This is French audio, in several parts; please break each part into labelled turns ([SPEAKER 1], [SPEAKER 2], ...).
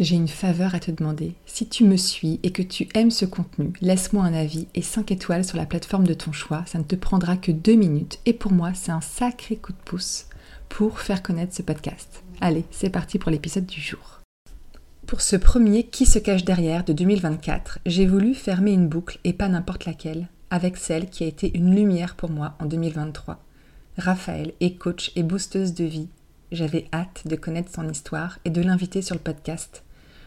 [SPEAKER 1] J'ai une faveur à te demander. Si tu me suis et que tu aimes ce contenu, laisse-moi un avis et 5 étoiles sur la plateforme de ton choix. Ça ne te prendra que 2 minutes. Et pour moi, c'est un sacré coup de pouce pour faire connaître ce podcast. Allez, c'est parti pour l'épisode du jour. Pour ce premier Qui se cache derrière de 2024, j'ai voulu fermer une boucle et pas n'importe laquelle, avec celle qui a été une lumière pour moi en 2023. Raphaël est coach et boosteuse de vie. J'avais hâte de connaître son histoire et de l'inviter sur le podcast.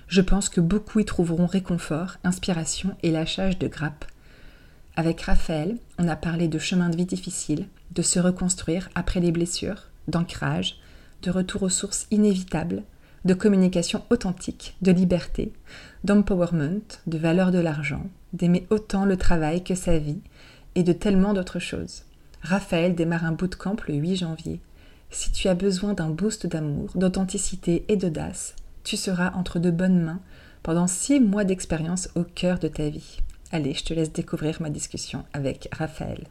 [SPEAKER 1] Je pense que beaucoup y trouveront réconfort, inspiration et lâchage de grappe. Avec Raphaël, on a parlé de chemin de vie difficile, de se reconstruire après les blessures, d'ancrage, de retour aux sources inévitables, de communication authentique, de liberté, d'empowerment, de valeur de l'argent, d'aimer autant le travail que sa vie, et de tellement d'autres choses. Raphaël démarre un bootcamp le 8 janvier. Si tu as besoin d'un boost d'amour, d'authenticité et d'audace, tu seras entre de bonnes mains pendant six mois d'expérience au cœur de ta vie. Allez, je te laisse découvrir ma discussion avec Raphaël.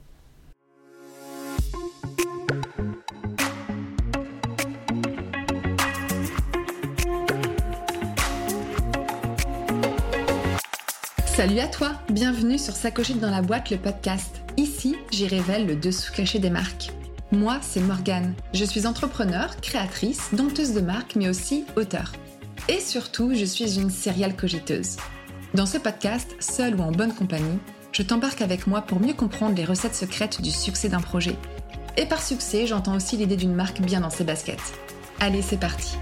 [SPEAKER 1] Salut à toi, bienvenue sur Sacochette dans la boîte, le podcast. Ici, j'y révèle le dessous caché des marques. Moi, c'est Morgane. Je suis entrepreneur, créatrice, dompteuse de marques, mais aussi auteur. Et surtout, je suis une serial cogiteuse. Dans ce podcast, seul ou en bonne compagnie, je t'embarque avec moi pour mieux comprendre les recettes secrètes du succès d'un projet. Et par succès, j'entends aussi l'idée d'une marque bien dans ses baskets. Allez, c'est parti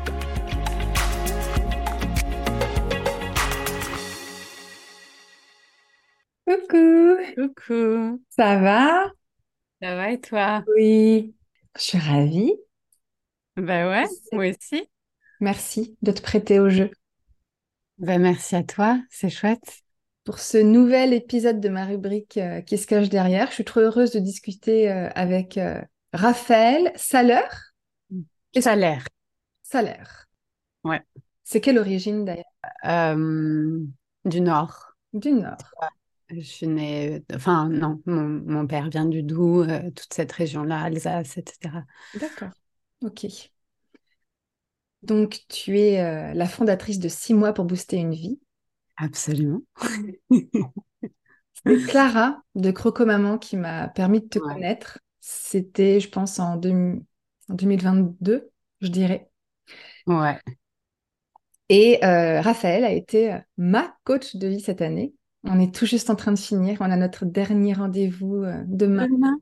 [SPEAKER 1] Coucou
[SPEAKER 2] Coucou
[SPEAKER 1] Ça va?
[SPEAKER 2] Ça va et toi?
[SPEAKER 1] Oui. Je suis ravie.
[SPEAKER 2] Bah ouais, moi aussi.
[SPEAKER 1] Merci de te prêter au jeu.
[SPEAKER 2] Ben, merci à toi, c'est chouette.
[SPEAKER 1] Pour ce nouvel épisode de ma rubrique euh, Qui se cache derrière, je suis trop heureuse de discuter euh, avec euh, Raphaël Saler.
[SPEAKER 2] Salaire.
[SPEAKER 1] Salaire.
[SPEAKER 2] Ouais.
[SPEAKER 1] C'est quelle origine d'ailleurs?
[SPEAKER 2] Du Nord.
[SPEAKER 1] Du Nord.
[SPEAKER 2] Je suis née, enfin non, mon, mon père vient du Doubs, toute cette région-là, Alsace, etc.
[SPEAKER 1] D'accord, ok. Donc, tu es euh, la fondatrice de Six mois pour booster une vie.
[SPEAKER 2] Absolument.
[SPEAKER 1] C'est Clara de Croco Maman qui m'a permis de te connaître. C'était, je pense, en, 2022, je dirais.
[SPEAKER 2] Ouais.
[SPEAKER 1] Et euh, Raphaël a été euh, ma coach de vie cette année. On est tout juste en train de finir. On a notre dernier rendez-vous demain.
[SPEAKER 2] Demain.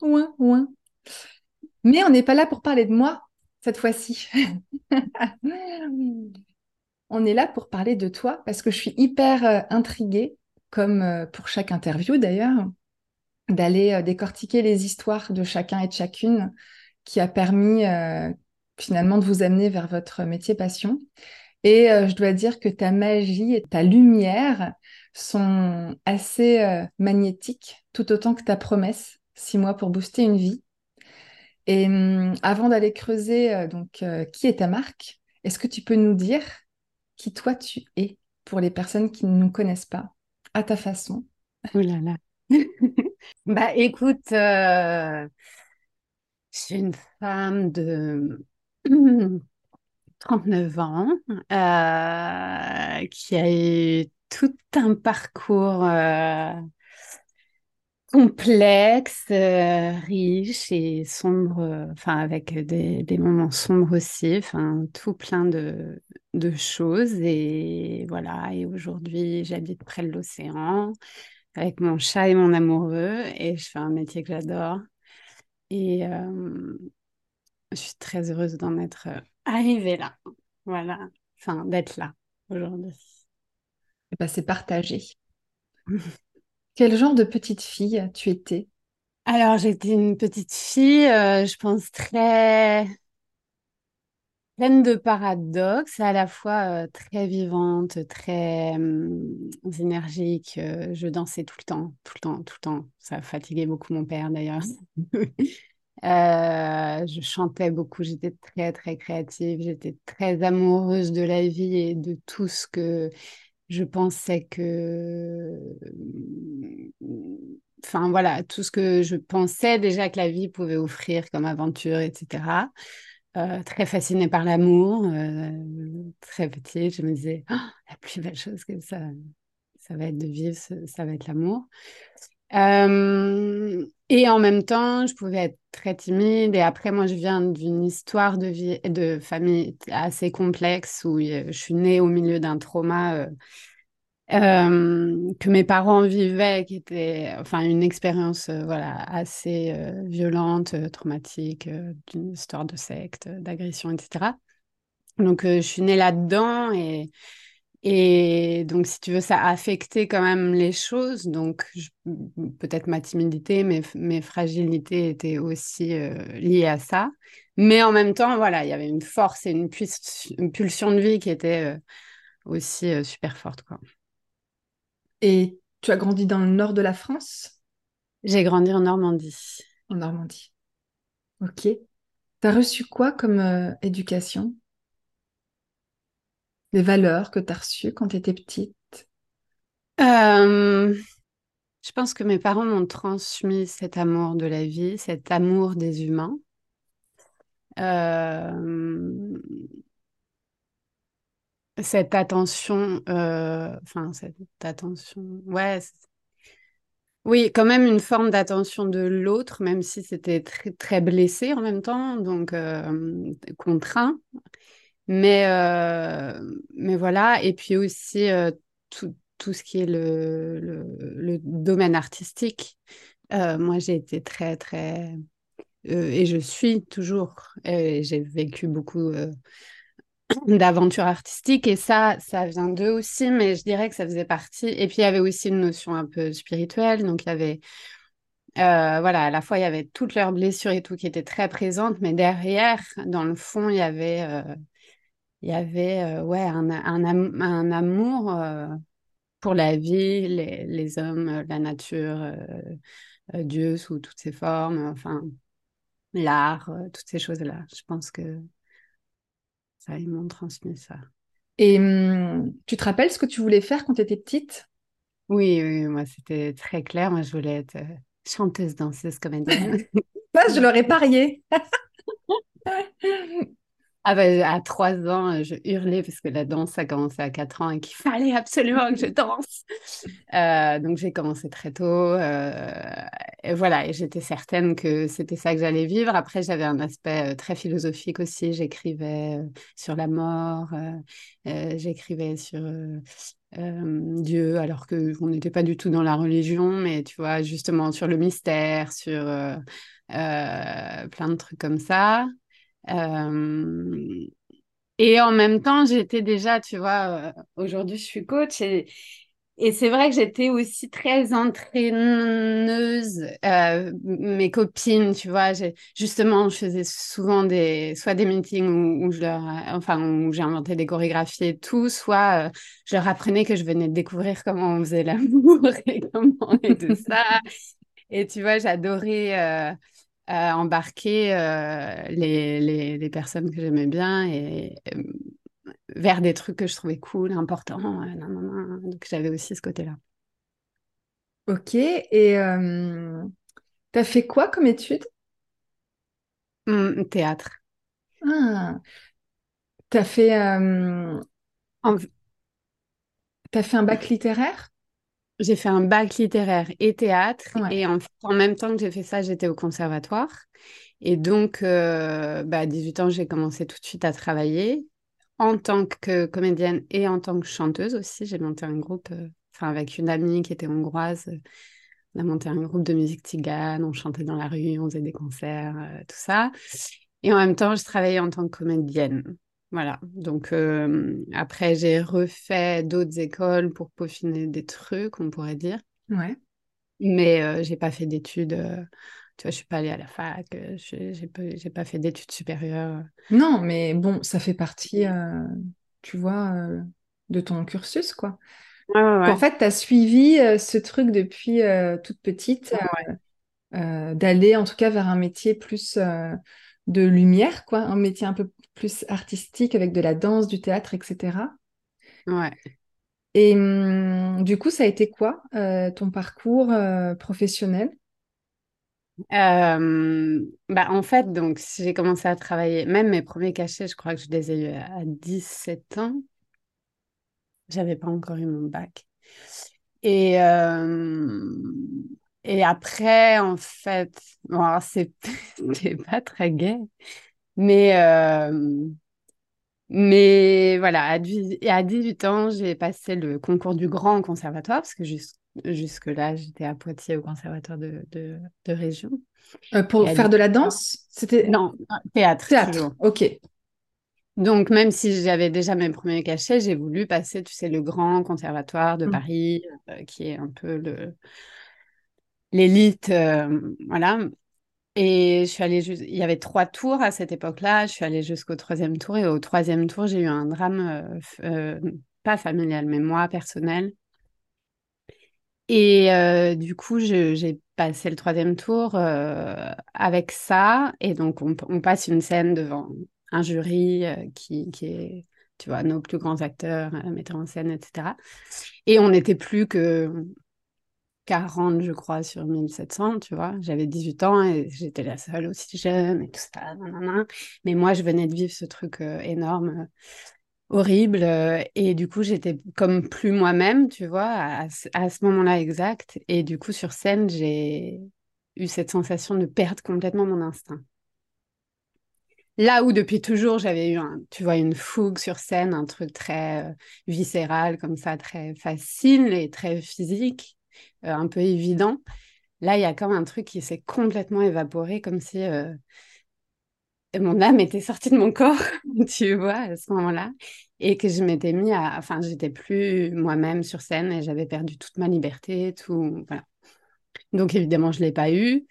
[SPEAKER 1] Ouin, ouin, Mais on n'est pas là pour parler de moi cette fois-ci. On est là pour parler de toi parce que je suis hyper euh, intriguée, comme euh, pour chaque interview d'ailleurs, d'aller euh, décortiquer les histoires de chacun et de chacune qui a permis finalement de vous amener vers votre métier passion. Et je dois dire que ta magie et ta lumière sont assez magnétiques, tout autant que ta promesse, six mois pour booster une vie. Et hum, avant d'aller creuser, euh, donc, euh, qui est ta marque, est-ce que tu peux nous dire qui toi tu es pour les personnes qui ne nous connaissent pas, à ta façon?
[SPEAKER 2] Oh là là. bah écoute, euh, je suis une femme de 39 ans qui a eu tout un parcours complexe, euh, riche et sombre, euh, enfin avec des, moments sombres aussi, enfin tout plein de, de choses. Et voilà, et aujourd'hui j'habite près de l'océan avec mon chat et mon amoureux et je fais un métier que j'adore. Et euh, je suis très heureuse d'en être arrivée là. Voilà, enfin d'être là aujourd'hui.
[SPEAKER 1] Bah, c'est partagé. Quel genre de petite fille tu étais?
[SPEAKER 2] Alors, j'étais une petite fille, euh, je pense, très pleine de paradoxes, à la fois euh, très vivante, très hum, énergique. Euh, je dansais tout le temps, tout le temps, tout le temps. Ça a fatigué beaucoup mon père d'ailleurs. je chantais beaucoup, j'étais très, très créative, j'étais très amoureuse de la vie et de tout ce que je pensais que, enfin voilà, tout ce que je pensais déjà que la vie pouvait offrir comme aventure, etc. euh, très fascinée par l'amour. Euh, très petite, je me disais, oh, la plus belle chose que ça, ça va être de vivre, ça, va être l'amour. Euh, et en même temps, je pouvais être très timide. Et après, moi, je viens d'une histoire de vie, de famille assez complexe où je suis née au milieu d'un trauma euh, que mes parents vivaient, qui était enfin une expérience euh, voilà assez euh, violente, traumatique, d'une histoire de secte, d'agression, etc. Donc je suis née là-dedans et et donc si tu veux ça a affecté quand même les choses. Donc peut-être ma timidité, mes mes fragilités étaient aussi liées à ça. Mais en même temps, voilà, il y avait une force et une, une pulsion de vie qui était aussi super forte quoi.
[SPEAKER 1] Et tu as grandi dans le nord de la France?
[SPEAKER 2] J'ai grandi en Normandie.
[SPEAKER 1] En Normandie. Ok. Tu as reçu quoi comme euh, éducation? Les valeurs que tu as reçues quand tu étais petite?
[SPEAKER 2] Euh, Je pense que mes parents m'ont transmis cet amour de la vie, cet amour des humains. Euh, cette attention, euh, enfin, cette attention, ouais, oui, quand même une forme d'attention de l'autre, même si c'était très, très blessé en même temps, donc euh, contraint. Mais, euh, mais voilà, et puis aussi tout, tout, ce qui est le, le, le domaine artistique. moi, j'ai été très, très, et je suis toujours, j'ai vécu beaucoup d'aventure artistique et ça, ça vient d'eux aussi, mais je dirais que ça faisait partie. Et puis il y avait aussi une notion un peu spirituelle, donc il y avait, euh, voilà, à la fois il y avait toutes leurs blessures et tout qui étaient très présentes, mais derrière, dans le fond, il y avait, euh, il y avait, euh, ouais, un, un, amour pour la vie, les, les hommes, la nature, Dieu sous toutes ses formes, enfin l'art, toutes ces choses-là. Je pense que ça, ils m'ont transmis ça.
[SPEAKER 1] Et hum, tu te rappelles ce que tu voulais faire quand tu étais petite?
[SPEAKER 2] Oui, oui, moi, c'était très clair. Moi, je voulais être euh, chanteuse, danseuse, comédienne.
[SPEAKER 1] ça, je l'aurais parié.
[SPEAKER 2] Ah ben, à trois ans, je hurlais parce que la danse a commencé à quatre ans et qu'il fallait absolument que je danse. Euh, donc j'ai commencé très tôt. Euh, et voilà, j'étais certaine que c'était ça que j'allais vivre. Après, j'avais un aspect euh, très philosophique aussi. J'écrivais sur la mort, j'écrivais sur Dieu, alors qu'on n'était pas du tout dans la religion, mais tu vois, justement sur le mystère, sur plein de trucs comme ça. Euh, et en même temps, j'étais déjà, tu vois, euh, aujourd'hui, je suis coach et, c'est vrai que j'étais aussi très entraîneuse. Euh, mes copines, tu vois, justement, je faisais souvent des, soit des meetings où, je leur, enfin, où j'ai inventé des chorégraphies et tout, soit je leur apprenais que je venais de découvrir comment on faisait l'amour et comment et tout ça. Et tu vois, j'adorais embarquer euh, les, les, les, personnes que j'aimais bien et euh, vers des trucs que je trouvais cool, importants. Donc j'avais aussi ce côté-là.
[SPEAKER 1] Ok, et euh, tu as fait quoi comme étude?
[SPEAKER 2] Mmh, Théâtre.
[SPEAKER 1] Ah, tu as fait, as fait un bac littéraire?
[SPEAKER 2] J'ai fait un bac littéraire et théâtre. Et en, en, même temps que j'ai fait ça, j'étais au conservatoire. Et donc, euh, bah, à 18 ans, j'ai commencé tout de suite à travailler en tant que comédienne et en tant que chanteuse aussi. J'ai monté un groupe euh, enfin avec une amie qui était hongroise. On a monté un groupe de musique tigane, on chantait dans la rue, on faisait des concerts, euh, tout ça. Et en même temps, je travaillais en tant que comédienne. Voilà, donc euh, après j'ai refait d'autres écoles pour peaufiner des trucs, on pourrait dire.
[SPEAKER 1] Ouais.
[SPEAKER 2] Mais euh, j'ai pas fait d'études, euh, tu vois, je suis pas allée à la fac, j'ai pas, pas fait d'études supérieures.
[SPEAKER 1] Non, mais bon, ça fait partie, tu vois, de ton cursus, quoi. En fait, tu as suivi ce truc depuis toute petite, d'aller en tout cas vers un métier plus de lumière, quoi, un métier un peu plus artistique avec de la danse, du théâtre, etc.
[SPEAKER 2] Ouais.
[SPEAKER 1] Et hum, du coup, ça a été quoi euh, ton parcours euh, professionnel?
[SPEAKER 2] Euh, bah, en fait, donc, j'ai commencé à travailler, même mes premiers cachets, je crois que je les ai eus à 17 ans. J'avais pas encore eu mon bac. Et, et après, en fait, bon, c'est pas très gai, mais, euh, mais voilà, à, 18 ans, j'ai passé le concours du grand conservatoire, parce que jusque-là, j'étais à Poitiers au conservatoire de, de, région.
[SPEAKER 1] Euh, pour faire de la danse
[SPEAKER 2] C'était Non, théâtre.
[SPEAKER 1] Théâtre, ok.
[SPEAKER 2] Donc, même si j'avais déjà mes premiers cachets, j'ai voulu passer, tu sais, le grand conservatoire de mmh. Paris, euh, qui est un peu le l'élite, euh, voilà. Et je suis allée il y avait trois tours à cette époque-là. Je suis allée jusqu'au troisième tour et au troisième tour, j'ai eu un drame, euh, pas familial, mais moi personnel. Et du coup, j'ai passé le troisième tour avec ça. Et donc, on, on, passe une scène devant un jury euh, qui, qui, est, tu vois, nos plus grands acteurs, euh, metteurs en scène, etc. Et on n'était plus que 40, je crois, sur 1700, tu vois. J'avais 18 ans et j'étais la seule aussi jeune et tout ça. Mais moi, je venais de vivre ce truc euh, énorme, horrible. et du coup, j'étais comme plus moi-même, tu vois, à, ce moment-là exact. Et du coup, sur scène, j'ai eu cette sensation de perdre complètement mon instinct. Là où depuis toujours j'avais eu, tu vois, une fougue sur scène, un truc très euh, viscéral comme ça, très facile et très physique, euh, un peu évident. Là, il y a comme un truc qui s'est complètement évaporé, comme si euh, mon âme était sortie de mon corps, tu vois, à ce moment-là, et que je m'étais mis à, enfin, j'étais plus moi-même sur scène et j'avais perdu toute ma liberté, tout, voilà. Donc évidemment, je l'ai pas eu.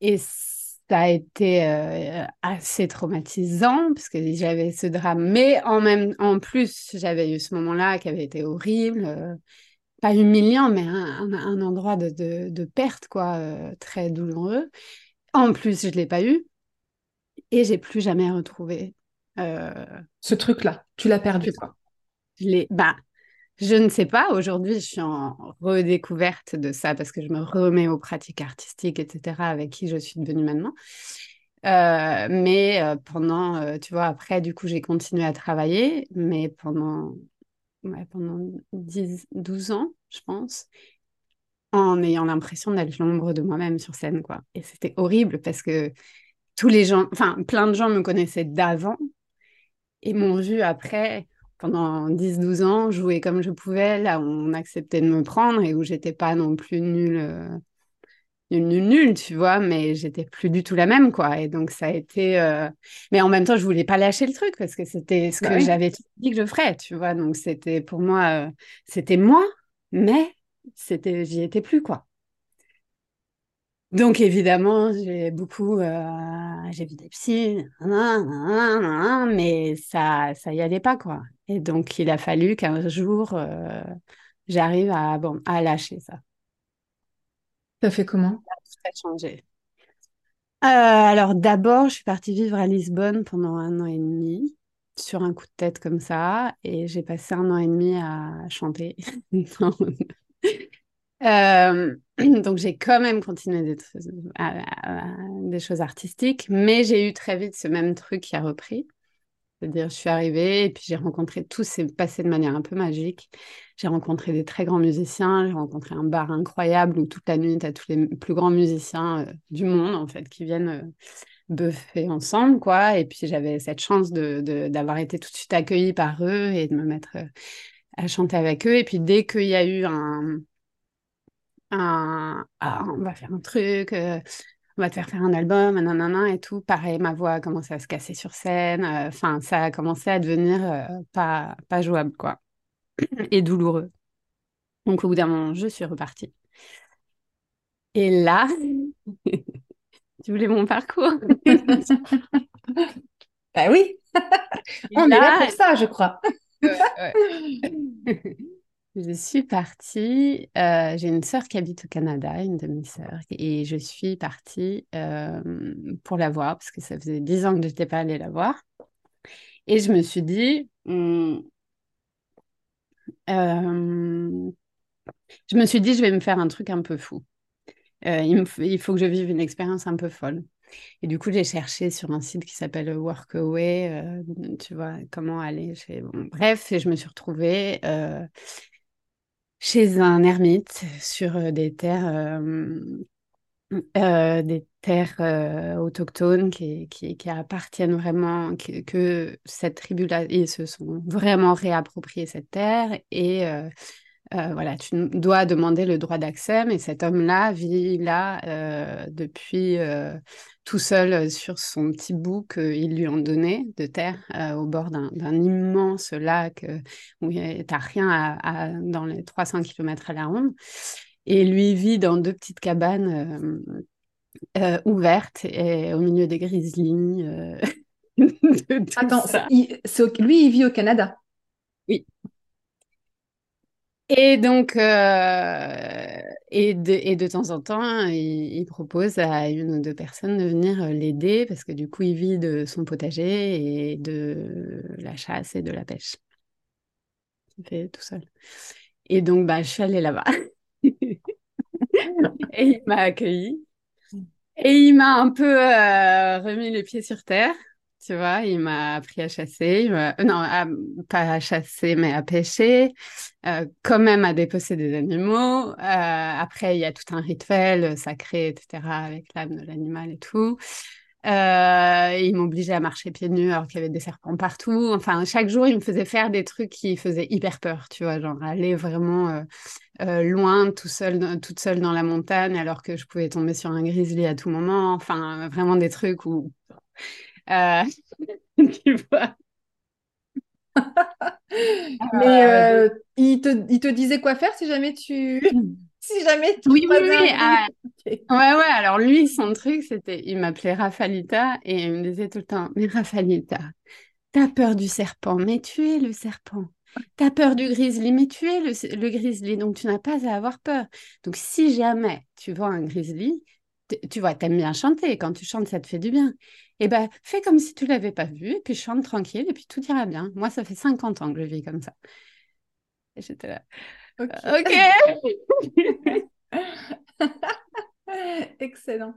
[SPEAKER 2] Et ça a été euh, assez traumatisant parce que j'avais ce drame. Mais en, même, en plus, j'avais eu ce moment-là qui avait été horrible. Pas humiliant, mais un, un, endroit de, de, de, perte, quoi, euh, très douloureux. En plus, je ne l'ai pas eu. Et j'ai plus jamais retrouvé.
[SPEAKER 1] Ce truc-là, tu l'as perdu, quoi.
[SPEAKER 2] Je bah, je ne sais pas. Aujourd'hui, je suis en redécouverte de ça parce que je me remets aux pratiques artistiques, etc., avec qui je suis devenue maintenant. Euh, mais euh, pendant, euh, tu vois, après, du coup, j'ai continué à travailler, mais pendant, pendant 10, 12 ans, je pense, en ayant l'impression d'être l'ombre de moi-même sur scène, quoi. Et c'était horrible parce que tous les gens, enfin, plein de gens me connaissaient d'avant et m'ont vu après pendant 10-12 ans, jouer comme je pouvais, là où on acceptait de me prendre et où j'étais pas non plus nulle, euh, nulle, nulle, nulle, tu vois, mais j'étais plus du tout la même, quoi. Et donc, ça a été. Euh, mais en même temps, je voulais pas lâcher le truc parce que c'était ce bah que j'avais dit que je ferais, tu vois. Donc, c'était pour moi, euh, c'était moi, mais c'était, j'y étais plus, quoi. Donc évidemment, j'ai beaucoup, j'ai vu des psys, mais ça, ça y allait pas quoi. Et donc, il a fallu qu'un jour, euh, j'arrive à, bon, à lâcher ça.
[SPEAKER 1] Ça fait comment?
[SPEAKER 2] Ça a changé. Euh, alors, d'abord, je suis partie vivre à Lisbonne pendant un an et demi, sur un coup de tête comme ça, et j'ai passé un an et demi à chanter. Euh, donc, j'ai quand même continué des, des choses artistiques, mais j'ai eu très vite ce même truc qui a repris. C'est-à-dire, je suis arrivée et puis j'ai rencontré, tout s'est passé de manière un peu magique. J'ai rencontré des très grands musiciens, j'ai rencontré un bar incroyable où toute la nuit, tu as tous les plus grands musiciens euh, du monde, en fait, qui viennent euh, buffer ensemble, quoi. Et puis j'avais cette chance de, d'avoir été tout de suite accueillie par eux et de me mettre euh, à chanter avec eux. Et puis dès qu'il y a eu un, un ah, on va faire un truc, on va te faire faire un album, nanana et tout. Pareil, ma voix a commencé à se casser sur scène. Euh, enfin, ça a commencé à devenir euh, pas, pas jouable, quoi. Et douloureux. Donc, au bout d'un moment, je suis repartie. Et là, tu voulais mon parcours?
[SPEAKER 1] Bah oui, on est là pour ça, je crois.
[SPEAKER 2] Je suis partie. Euh, j'ai une sœur qui habite au Canada, une de mes sœurs, et je suis partie euh, pour la voir parce que ça faisait dix ans que je n'étais pas allée la voir. Et je me suis dit, hmm, euh, je me suis dit, je vais me faire un truc un peu fou. il, il faut que je vive une expérience un peu folle. Et du coup, j'ai cherché sur un site qui s'appelle Workaway, tu vois, comment aller chez... bref, et je me suis retrouvée chez un ermite sur des terres euh, des terres euh, autochtones qui, appartiennent vraiment, que, cette tribu-là, ils se sont vraiment réappropriés cette terre et euh, voilà, tu dois demander le droit d'accès, mais cet homme-là vit là depuis tout seul sur son petit bout qu'ils lui ont donné de terre au bord d'un immense lac où tu n'as rien à, dans les 300 km à la ronde. Et lui vit dans deux petites cabanes euh, euh, ouvertes et au milieu des grizzlies. Euh,
[SPEAKER 1] Attends, lui, il vit au Canada?
[SPEAKER 2] Oui. Et donc, et, de, et, de, temps en temps, il, propose à une ou deux personnes de venir l'aider parce que du coup, il vit de son potager et de la chasse et de la pêche. Il fait tout seul. Et donc, bah, je suis allée là-bas. et il m'a accueilli. Et il m'a un peu euh, remis les pieds sur terre, tu vois. Il m'a appris à chasser, non, pas à chasser, mais à pêcher, euh, quand même à dépecer des animaux. Euh, après, il y a tout un rituel sacré, etc., avec l'âme de l'animal et tout. il m'obligeait à marcher pieds nus alors qu'il y avait des serpents partout. Enfin, chaque jour, il me faisait faire des trucs qui faisaient hyper peur, tu vois, genre aller vraiment euh, loin, tout seul, toute seule dans la montagne, alors que je pouvais tomber sur un grizzly à tout moment. Enfin, vraiment des trucs où. Euh, tu vois.
[SPEAKER 1] Mais euh, il, te, il te disait quoi faire si jamais tu. si jamais tu.
[SPEAKER 2] Oui, oui, oui. Ah, ouais, ouais. Alors lui, son truc, c'était. Il m'appelait Rafalita et il me disait tout le temps Mais Rafalita, t'as peur du serpent, mais tu es le serpent. T'as peur du grizzly, mais tu es le, grizzly, donc tu n'as pas à avoir peur. Donc si jamais tu vois un grizzly, tu vois, t'aimes bien chanter. Quand tu chantes, ça te fait du bien. Eh ben, fais comme si tu l'avais pas vu, et puis chante tranquille, et puis tout ira bien. Moi, ça fait 50 ans que je vis comme ça. Et j'étais là. Ok.
[SPEAKER 1] Excellent.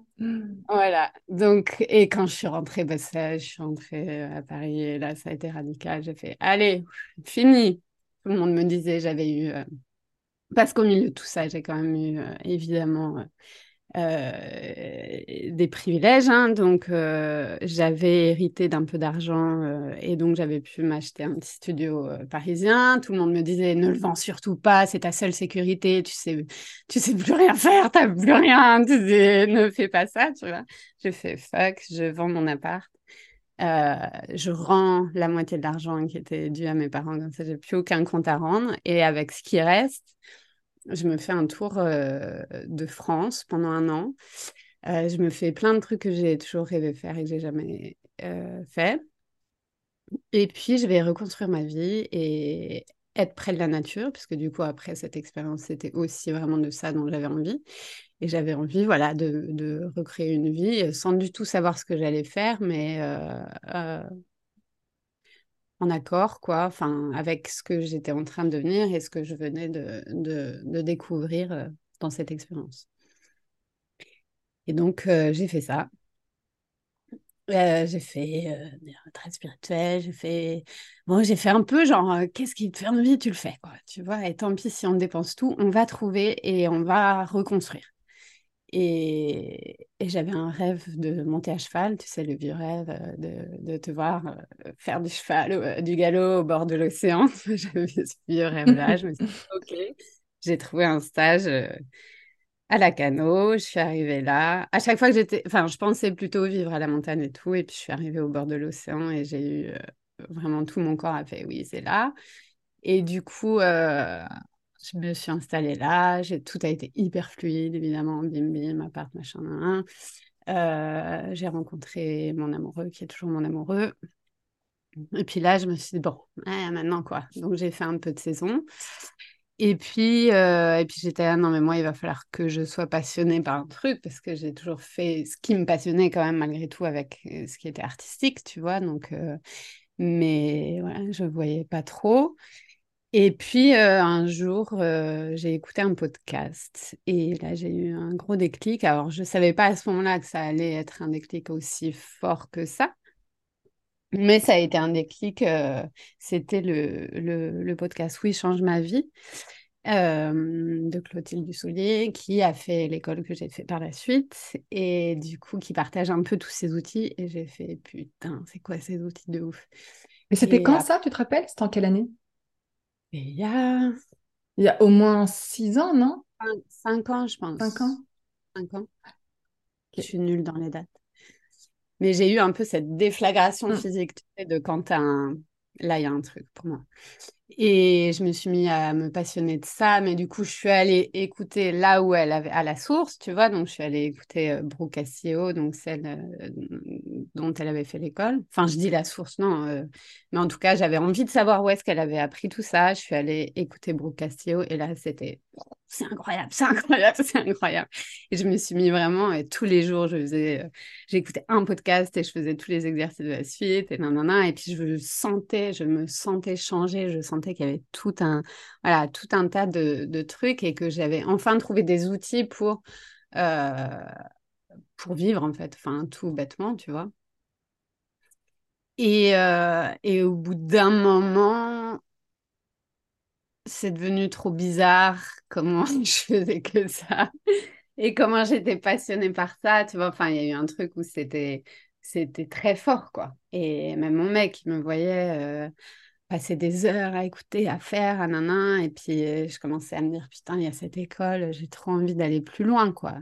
[SPEAKER 2] Voilà. Donc, et quand je suis rentrée, bah, je suis rentrée à Paris et là, ça a été radical. J'ai fait, allez, fini. Tout le monde me disait, j'avais eu, euh, parce qu'au milieu de tout ça, j'ai quand même eu, euh, évidemment, euh, euh, des privilèges. Hein, donc, euh, j'avais hérité d'un peu d'argent euh, et donc j'avais pu m'acheter un petit studio parisien. Tout le monde me disait ne le vends surtout pas, c'est ta seule sécurité. Tu sais, tu sais plus rien faire, t'as plus rien. Tu ne fais pas ça, tu vois. Je fais fuck, je vends mon appart. je rends la moitié de l'argent qui était dû à mes parents, comme ça j'ai plus aucun compte à rendre. Et avec ce qui reste, je me fais un tour euh, de France pendant un an. Euh, je me fais plein de trucs que j'ai toujours rêvé faire et que j'ai jamais euh, fait. Et puis, je vais reconstruire ma vie et être près de la nature, puisque du coup, après cette expérience, c'était aussi vraiment de ça dont j'avais envie. Et j'avais envie, voilà, de, de, recréer une vie sans du tout savoir ce que j'allais faire, mais en accord, quoi, enfin, avec ce que j'étais en train de devenir et ce que je venais de, de, découvrir euh, dans cette expérience. Et donc, euh, j'ai fait ça. Euh, j'ai fait des retraites spirituelles, j'ai fait... Bon, j'ai fait un peu genre, qu'est-ce qui te fait envie, tu le fais, quoi, tu vois, et tant pis si on dépense tout, on va trouver et on va reconstruire. Et, j'avais un rêve de monter à cheval, tu sais, le vieux rêve euh, de, de te voir euh, faire du cheval, euh, du galop au bord de l'océan. j'avais ce vieux rêve-là. je me suis dit, OK, j'ai trouvé un stage à la Cano. Je suis arrivée là. À chaque fois que j'étais, enfin, je pensais plutôt vivre à la montagne et tout. Et puis, je suis arrivée au bord de l'océan et j'ai eu vraiment tout mon corps a fait oui, c'est là. Et du coup, je me suis installée là, tout a été hyper fluide, évidemment, bim bim, appart, machin, euh, j'ai rencontré mon amoureux, qui est toujours mon amoureux. Et puis là, je me suis dit, bon, maintenant quoi? Donc j'ai fait un peu de saison. Et puis, euh, puis j'étais là, non, mais moi, il va falloir que je sois passionnée par un truc, parce que j'ai toujours fait ce qui me passionnait quand même, malgré tout, avec euh, ce qui était artistique, tu vois? Donc, mais voilà, je ne voyais pas trop. Et puis un jour, j'ai écouté un podcast et là, j'ai eu un gros déclic. Alors, je ne savais pas à ce moment-là que ça allait être un déclic aussi fort que ça. Mais ça a été un déclic. C'était le, le, le, podcast Oui, change ma vie de Clotilde Dussolier, qui a fait l'école que j'ai fait par la suite et du coup qui partage un peu tous ces outils. Et j'ai fait putain, c'est quoi ces outils de ouf?
[SPEAKER 1] Et c'était quand ça, tu te rappelles? C'était en quelle année?
[SPEAKER 2] Il y a.
[SPEAKER 1] Il y a au moins six ans, non?
[SPEAKER 2] Cinq, ans, je pense.
[SPEAKER 1] Cinq ans
[SPEAKER 2] Cinq ans. Je suis nulle dans les dates. Mais j'ai eu un peu cette déflagration mmh. physique de quand un. Là, il y a un truc pour moi. Et je me suis mis à me passionner de ça, mais du coup, je suis allée écouter là où elle avait, à la source, tu vois. Donc, je suis allée écouter euh, Brooke Cassio, donc celle euh, dont elle avait fait l'école. Enfin, je dis la source, non. Euh, mais en tout cas, j'avais envie de savoir où est-ce qu'elle avait appris tout ça. Je suis allée écouter Brooke Cassio et là, c'était c'est incroyable, c'est incroyable, c'est incroyable. Et je me suis mis vraiment, et tous les jours, je faisais, j'écoutais un podcast et je faisais tous les exercices de la suite et nanana. Et puis, je sentais, je me sentais changer, je sentais qu'il y avait tout un, voilà, tout un tas de, trucs et que j'avais enfin trouvé des outils pour, euh, pour vivre, en fait, enfin, tout bêtement, tu vois. Et, euh, et au bout d'un moment, c'est devenu trop bizarre comment je faisais que ça et comment j'étais passionnée par ça, tu vois. Enfin, il y a eu un truc où c'était c'était très fort, quoi. Et même mon mec, il me voyait euh, passer des heures à écouter, à faire, à nanan. Et puis, euh, je commençais à me dire, putain, il y a cette école, j'ai trop envie d'aller plus loin, quoi.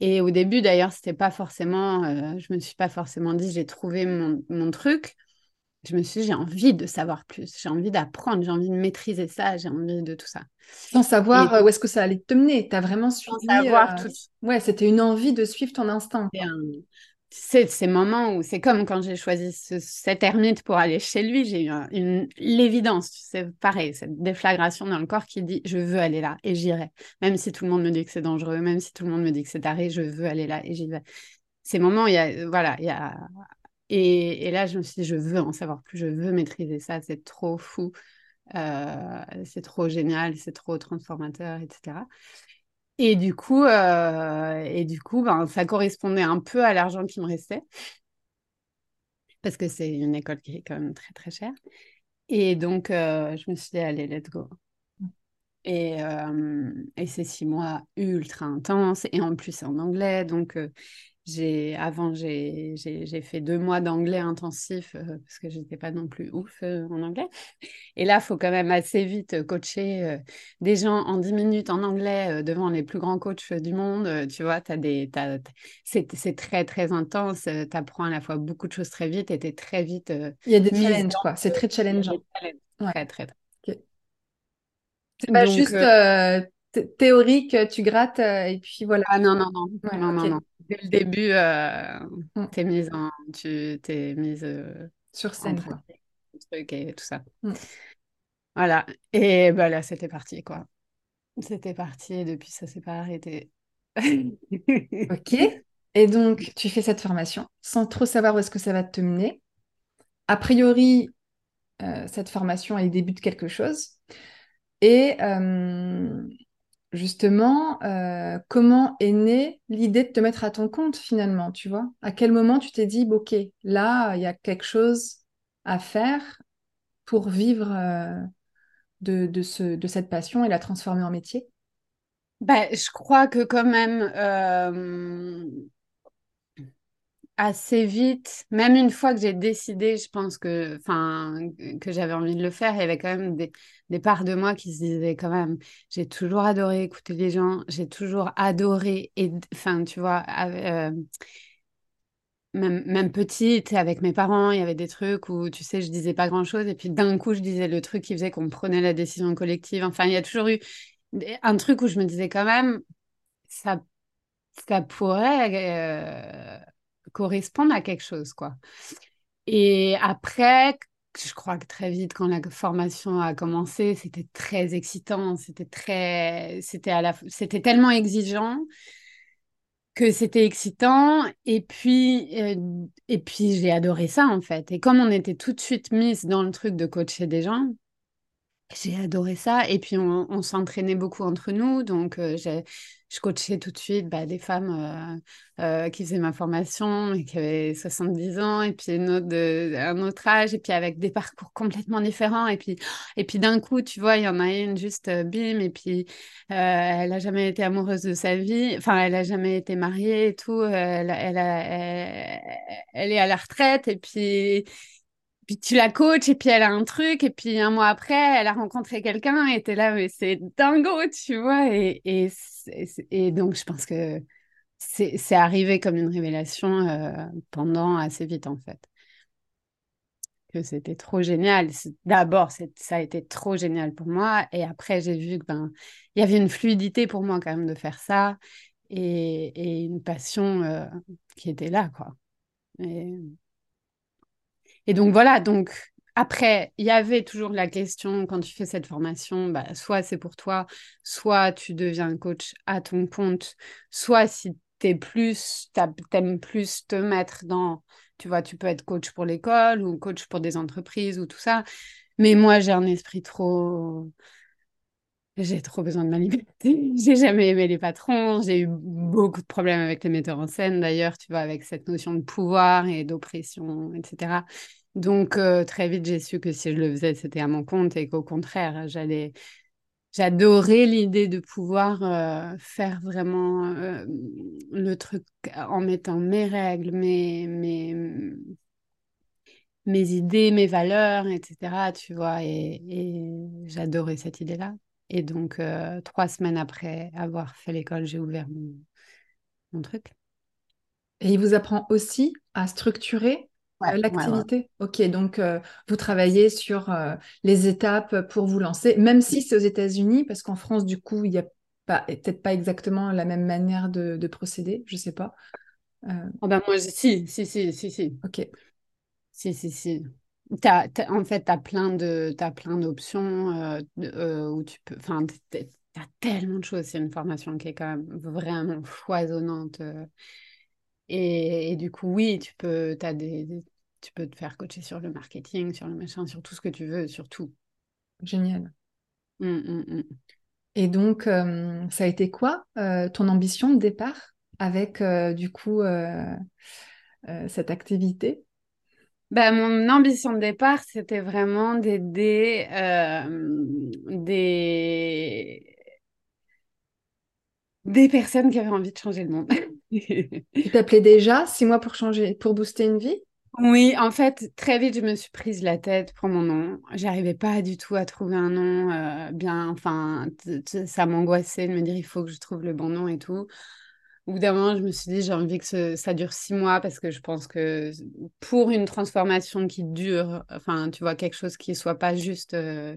[SPEAKER 2] Et au début, d'ailleurs, c'était pas forcément, euh, je me suis pas forcément dit, j'ai trouvé mon, mon, truc. Je me suis dit, j'ai envie de savoir plus, j'ai envie d'apprendre, j'ai envie de maîtriser ça, j'ai envie de tout ça.
[SPEAKER 1] Sans savoir euh, où est-ce que ça allait te mener, tu as vraiment suivi. Sans savoir tout. Ouais, c'était une envie de suivre ton instinct
[SPEAKER 2] c'est ces moments où c'est comme quand j'ai choisi cet ermite pour aller chez lui, j'ai eu une l'évidence, c'est pareil, cette déflagration dans le corps qui dit je veux aller là et j'irai, même si tout le monde me dit que c'est dangereux, même si tout le monde me dit que c'est taré, je veux aller là et j'y vais. Ces moments, il y a voilà, il y a et, là je me suis dit je veux en savoir plus, je veux maîtriser ça, c'est trop fou, euh, c'est trop génial, c'est trop transformateur, etc. Et du coup, euh, et du coup ben, ça correspondait un peu à l'argent qui me restait. Parce que c'est une école qui est quand même très, très chère. Et donc, euh, je me suis dit, allez, let's go. Et, euh, et six mois ultra intenses. Et en plus, c'est en anglais. Donc, j'ai, avant, j'ai, fait deux mois d'anglais intensif euh, parce que j'étais pas non plus ouf euh, en anglais. Et là, il faut quand même assez vite coacher euh, des gens en dix minutes en anglais devant les plus grands coachs du monde. tu vois, as des, c'est, très, très intense. tu apprends à la fois beaucoup de choses très vite et tu es très vite.
[SPEAKER 1] Il y a des challenges, quoi. C'est très challengeant.
[SPEAKER 2] Très, très, très.
[SPEAKER 1] C'est pas juste théorique, tu grattes et puis voilà.
[SPEAKER 2] Ah non, non, non. non, non, non dès le début, euh, mm. t'es mise en, tu t'es mise euh,
[SPEAKER 1] sur scène, quoi.
[SPEAKER 2] Truc et tout ça. Mm. Voilà. Et bah là, c'était parti, quoi. C'était parti et depuis, ça s'est pas arrêté.
[SPEAKER 1] ok. Et donc, tu fais cette formation sans trop savoir où est-ce que ça va te mener. A priori, euh, cette formation, elle débute quelque chose. Et justement, euh, comment est née l'idée de te mettre à ton compte finalement, tu vois? À quel moment tu t'es dit, ok, là, il y a quelque chose à faire pour vivre euh, de, de, ce, de cette passion et la transformer en métier?
[SPEAKER 2] Bah, Je crois que quand même, euh, assez vite, même une fois que j'ai décidé, je pense que, enfin, que j'avais envie de le faire, il y avait quand même des, des parts de moi qui se disaient quand même, j'ai toujours adoré écouter les gens, j'ai toujours adoré, et, enfin, tu vois, euh, même, même petite, avec mes parents, il y avait des trucs où, tu sais, je disais pas grand-chose, et puis d'un coup, je disais le truc qui faisait qu'on prenait la décision collective. Enfin, il y a toujours eu un truc où je me disais quand même, ça, ça pourrait... Euh, correspondre à quelque chose, quoi. Et après, je crois que très vite, quand la formation a commencé, c'était très excitant, c'était très, c'était à la, c'était tellement exigeant que c'était excitant. Et puis, euh, et puis j'ai adoré ça en fait. Et comme on était tout de suite mise dans le truc de coacher des gens, j'ai adoré ça. Et puis, on, s'entraînait beaucoup entre nous. Donc, euh, je coachais tout de suite bah, des femmes qui faisaient ma formation et qui avaient 70 ans, et puis une autre un autre âge, et puis avec des parcours complètement différents. Et puis, et puis d'un coup, tu vois, il y en a une juste bim, et puis elle n'a jamais été amoureuse de sa vie. Enfin, elle n'a jamais été mariée et tout. Elle, elle, elle est à la retraite, et puis puis tu la coaches et puis elle a un truc et puis un mois après elle a rencontré quelqu'un et t'es là mais c'est dingo tu vois. Et, et, et, donc je pense que c'est arrivé comme une révélation euh, pendant assez vite en fait. Que c'était trop génial. D'abord ça a été trop génial pour moi. Et après j'ai vu que ben il y avait une fluidité pour moi quand même de faire ça et, et une passion euh, qui était là quoi et donc voilà, donc après, il y avait toujours la question quand tu fais cette formation, bah, soit c'est pour toi, soit tu deviens coach à ton compte, soit si tu plus, t'aimes plus te mettre dans, tu vois, tu peux être coach pour l'école ou coach pour des entreprises ou tout ça. Mais moi, j'ai un esprit trop j'ai trop besoin de ma liberté. J'ai jamais aimé les patrons. J'ai eu beaucoup de problèmes avec les metteurs en scène, d'ailleurs, tu vois, avec cette notion de pouvoir et d'oppression, etc. Donc, euh, très vite, j'ai su que si je le faisais, c'était à mon compte et qu'au contraire, j'allais. J'adorais l'idée de pouvoir euh, faire vraiment euh, le truc en mettant mes règles, mes, mes, mes idées, mes valeurs, etc. Tu vois, et, et j'adorais cette idée-là. Et donc, euh, trois semaines après avoir fait l'école, j'ai ouvert mon, truc.
[SPEAKER 1] Et il vous apprend aussi à structurer euh, l'activité? Ok, donc euh, vous travaillez sur les étapes pour vous lancer, même si c'est aux États-Unis, parce qu'en France, du coup, il n'y a peut-être pas exactement la même manière de, procéder, je ne sais pas.
[SPEAKER 2] Oh ben moi, si, si, si, si, si.
[SPEAKER 1] Ok.
[SPEAKER 2] Si, si, si en fait, tu as plein de, as plein d'options euh, euh, où tu peux. Enfin, tu as tellement de choses. C'est une formation qui est quand même vraiment foisonnante. Euh. Et, du coup, oui, tu peux, as des, tu peux te faire coacher sur le marketing, sur le machin, sur tout ce que tu veux, sur tout.
[SPEAKER 1] Génial.
[SPEAKER 2] Mmh, mmh, mmh.
[SPEAKER 1] Et donc, ça a été quoi ton ambition de départ avec, du coup, cette activité?
[SPEAKER 2] Bah, mon ambition de départ, c'était vraiment d'aider euh, des... des personnes qui avaient envie de changer le monde.
[SPEAKER 1] tu t'appelais déjà six mois pour changer, pour booster une vie?
[SPEAKER 2] Oui, en fait, très vite, je me suis prise la tête pour mon nom. J'arrivais pas du tout à trouver un nom euh, bien. Enfin, ça m'angoissait de me dire il faut que je trouve le bon nom et tout. Au bout d'un moment, je me suis dit, j'ai envie que ça dure six mois parce que je pense que pour une transformation qui dure, enfin, tu vois, quelque chose qui soit pas juste, euh,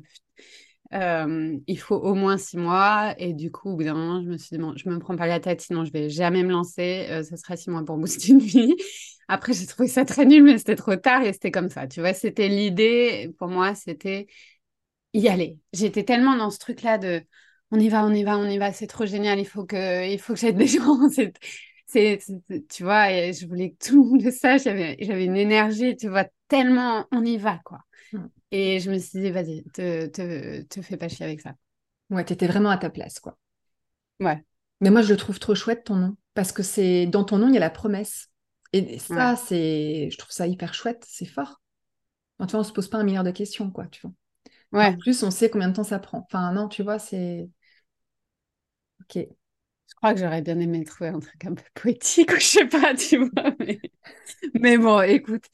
[SPEAKER 2] euh, il faut au moins six mois. Et du coup, au bout d'un moment, je me suis dit, bon, je me prends pas la tête, sinon je vais jamais me lancer. Euh, ça sera six mois pour booster une vie. Après, j'ai trouvé ça très nul, mais c'était trop tard et c'était comme ça. Tu vois, c'était l'idée, pour moi, c'était y aller. J'étais tellement dans ce truc-là de on y va, on y va, on y va, c'est trop génial, il faut que, il faut que j'aide des gens. C'est, tu vois, et je voulais que tout le monde le sache, j'avais, j'avais une énergie, tu vois, tellement on y va, quoi. Hmm. Et je me suis dit, vas-y, te, te, te fais pas chier avec ça.
[SPEAKER 1] Ouais, tu étais vraiment à ta place, quoi.
[SPEAKER 2] Ouais.
[SPEAKER 1] Mais moi, je le trouve trop chouette, ton nom, parce que c'est dans ton nom, il y a la promesse. Et ça, c'est, je trouve ça hyper chouette, c'est fort. En tout on se pose pas un milliard de questions, quoi, tu vois.
[SPEAKER 2] Ouais.
[SPEAKER 1] En plus, on sait combien de temps ça prend. Enfin, non, tu vois, c'est. Ok.
[SPEAKER 2] Je crois que j'aurais bien aimé trouver un truc un peu poétique ou je sais pas, tu vois. Mais, bon, écoute,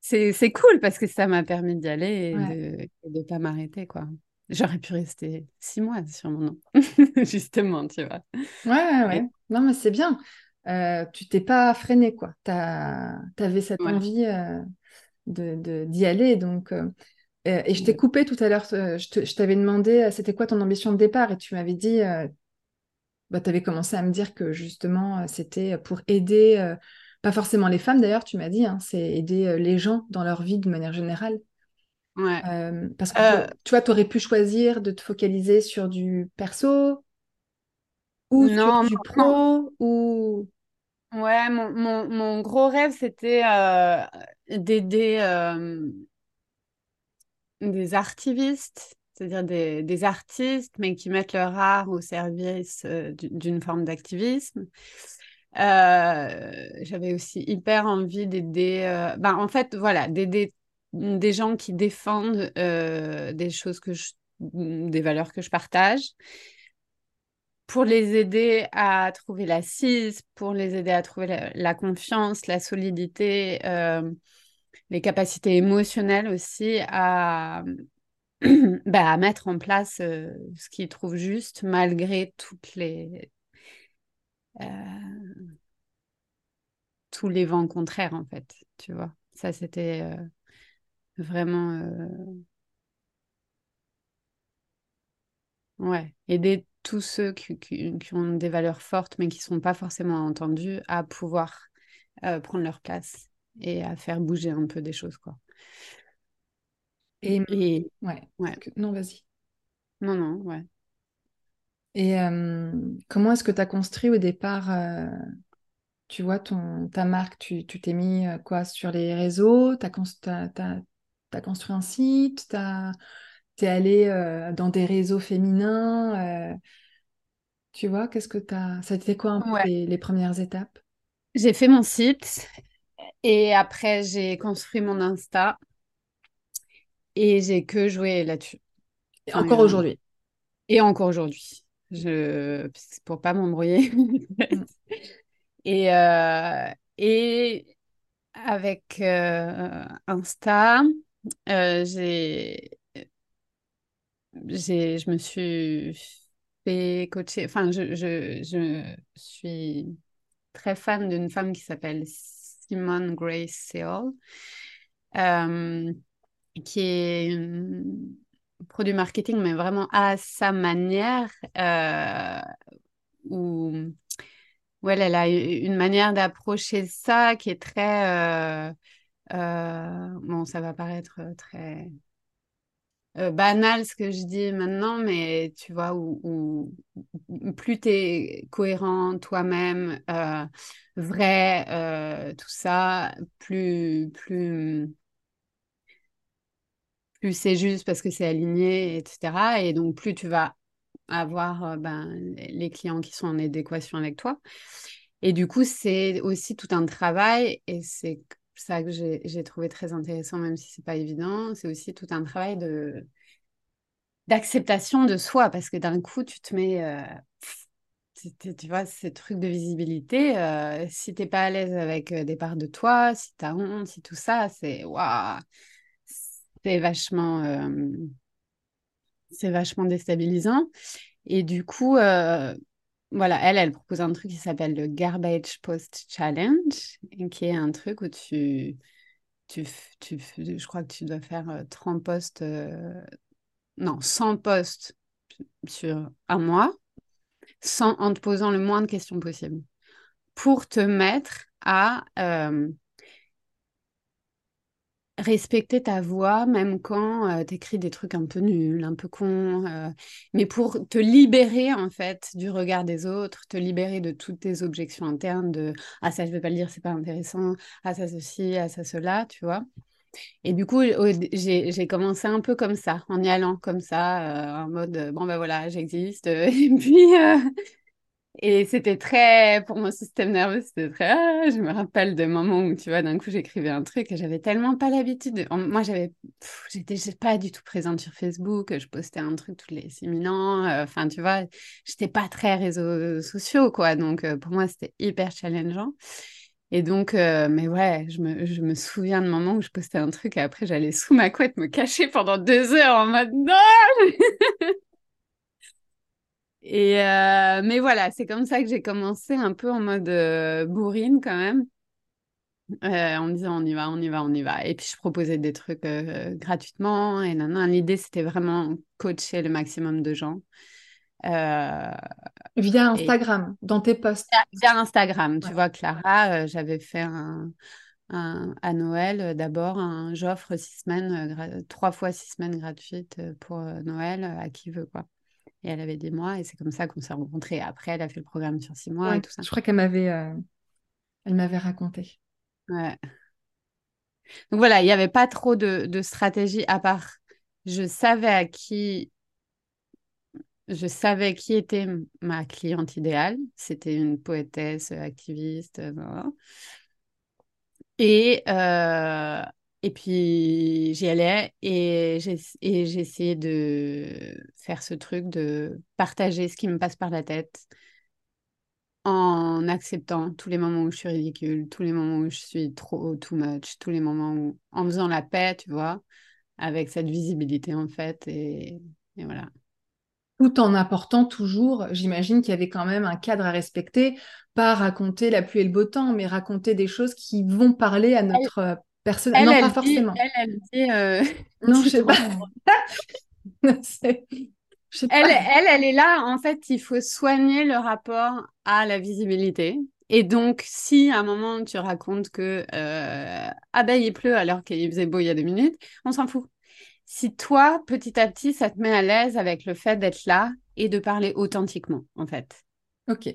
[SPEAKER 2] c'est cool parce que ça m'a permis d'y aller et de ne pas m'arrêter, quoi. J'aurais pu rester six mois sur mon nom, justement, tu vois.
[SPEAKER 1] Ouais, ouais, Non, mais c'est bien. Euh, tu t'es pas freiné, quoi. Tu avais cette envie euh, de d'y aller. Donc, euh, et je t'ai coupé tout à l'heure. je t'avais demandé, c'était quoi ton ambition de départ Et tu m'avais dit, bah, tu avais commencé à me dire que justement, euh, c'était pour aider, euh, pas forcément les femmes d'ailleurs, tu m'as dit, hein, c'est aider euh, les gens dans leur vie de manière générale.
[SPEAKER 2] Ouais.
[SPEAKER 1] parce que tu vois, tu aurais pu choisir de te focaliser sur du perso ou sur du pro ou...
[SPEAKER 2] Ouais, mon, mon, mon gros rêve, c'était d'aider des artivistes c'est-à-dire des, artistes, mais qui mettent leur art au service d'une forme d'activisme. J'avais aussi hyper envie d'aider, ben, en fait, voilà, d'aider des gens qui défendent des choses que je, des valeurs que je partage pour les aider à trouver l'assise, pour les aider à trouver la, confiance, la solidité, euh, les capacités émotionnelles aussi à, bah, à mettre en place euh, ce qu'ils trouvent juste malgré les, euh, tous les vents contraires en fait, tu vois. Ça, c'était vraiment... Ouais, aider tous ceux qui, ont des valeurs fortes mais qui ne sont pas forcément entendus à pouvoir euh, prendre leur place et à faire bouger un peu des choses. Quoi.
[SPEAKER 1] Et, ouais, ouais. non, vas-y.
[SPEAKER 2] Non, non, ouais.
[SPEAKER 1] Et euh, comment est-ce que tu as construit au départ, euh, tu vois, ton, ta marque Tu t'es mis quoi sur les réseaux? Tu as, construit un site? Tu es allé dans des réseaux féminins tu vois, qu'est-ce que tu as. Ça a été quoi un peu les, premières étapes?
[SPEAKER 2] J'ai fait mon site et après j'ai construit mon Insta et j'ai que joué là-dessus.
[SPEAKER 1] Et encore aujourd'hui.
[SPEAKER 2] Et encore aujourd'hui. Je... Pour pas m'embrouiller. Mm. et, euh, et avec euh, Insta, euh, j'ai... je me suis coacher. Enfin, je, je, je, suis très fan d'une femme qui s'appelle Simone Grace euh, qui est produit marketing, mais vraiment à sa manière, euh, où, où elle, a une manière d'approcher ça qui est très. Euh, bon, ça va paraître très euh, banal ce que je dis maintenant, mais tu vois, où, plus tu es cohérent toi-même, euh, vrai, euh, tout ça, plus, plus, plus c'est juste parce que c'est aligné, etc. Et donc, plus tu vas avoir ben, les clients qui sont en adéquation avec toi. Et du coup, c'est aussi tout un travail et c'est ça que j'ai trouvé très intéressant, même si c'est pas évident. C'est aussi tout un travail de d'acceptation de soi, parce que d'un coup, tu te mets, euh, tu vois, ces trucs de visibilité. Euh, si t'es pas à l'aise avec euh, des parts de toi, si tu as honte, si tout ça, c'est waouh, c'est vachement, c'est vachement déstabilisant. Et du coup, voilà, elle, elle propose un truc qui s'appelle le Garbage Post Challenge, qui est un truc où tu, tu, tu je crois que tu dois faire 30 posts, euh, non, 100 posts sur un mois, sans, en te posant le moins de questions possible, pour te mettre à euh, respecter ta voix, même quand euh, tu écris des trucs un peu nuls, un peu cons, euh, mais pour te libérer en fait du regard des autres, te libérer de toutes tes objections internes de ah ça je vais pas le dire, c'est pas intéressant, ah ça ceci, ah ça cela, tu vois. Et du coup, j'ai commencé un peu comme ça, en y allant comme ça, euh, en mode bon ben voilà, j'existe. et puis et c'était très, pour mon système nerveux, c'était très, ah, je me rappelle de moments où, tu vois, d'un coup, j'écrivais un truc et j'avais tellement pas l'habitude. Moi, j'avais, j'étais pas du tout présente sur Facebook, je postais un truc tous les six ans. Euh, enfin, tu vois, j'étais pas très réseaux sociaux, quoi. Donc, euh, pour moi, c'était hyper challengeant. Et donc, euh, mais ouais, je me, je me, souviens de moments où je postais un truc et après, j'allais sous ma couette me cacher pendant deux heures en mode non Et euh, mais voilà, c'est comme ça que j'ai commencé un peu en mode euh, bourrine quand même, euh, en me disant on y va, on y va, on y va. Et puis je proposais des trucs gratuitement. Et non, l'idée c'était vraiment coacher le maximum de gens.
[SPEAKER 1] Via Instagram, dans tes posts.
[SPEAKER 2] Via Instagram, tu vois, Clara, j'avais fait un, à Noël d'abord, j'offre six semaines, trois fois six semaines gratuites pour Noël à qui veut quoi. Et elle avait des mois et c'est comme ça qu'on s'est rencontrés. Après, elle a fait le programme sur six mois et tout ça.
[SPEAKER 1] Je crois qu'elle m'avait, euh, elle m'avait raconté.
[SPEAKER 2] Ouais. Donc voilà, il n'y avait pas trop de, de, stratégie à part je savais à qui je savais qui était ma cliente idéale. C'était une poétesse, activiste. Et, euh, et puis j'y allais et j'essayais de faire ce truc de partager ce qui me passe par la tête en acceptant tous les moments où je suis ridicule, tous les moments où je suis trop too much, tous les moments où en faisant la paix, tu vois, avec cette visibilité en fait et, et voilà.
[SPEAKER 1] Tout en apportant toujours, j'imagine qu'il y avait quand même un cadre à respecter, pas raconter la pluie et le beau temps, mais raconter des choses qui vont parler à notre personne. Non, pas forcément.
[SPEAKER 2] Elle, elle dit. Euh,
[SPEAKER 1] non, je sais pas.
[SPEAKER 2] Elle, elle, elle est là. En fait, il faut soigner le rapport à la visibilité. Et donc, si à un moment tu racontes que euh, ah ben il pleut alors qu'il faisait beau il y a deux minutes, on s'en fout si toi, petit à petit, ça te met à l'aise avec le fait d'être là et de parler authentiquement, en fait.
[SPEAKER 1] Ok.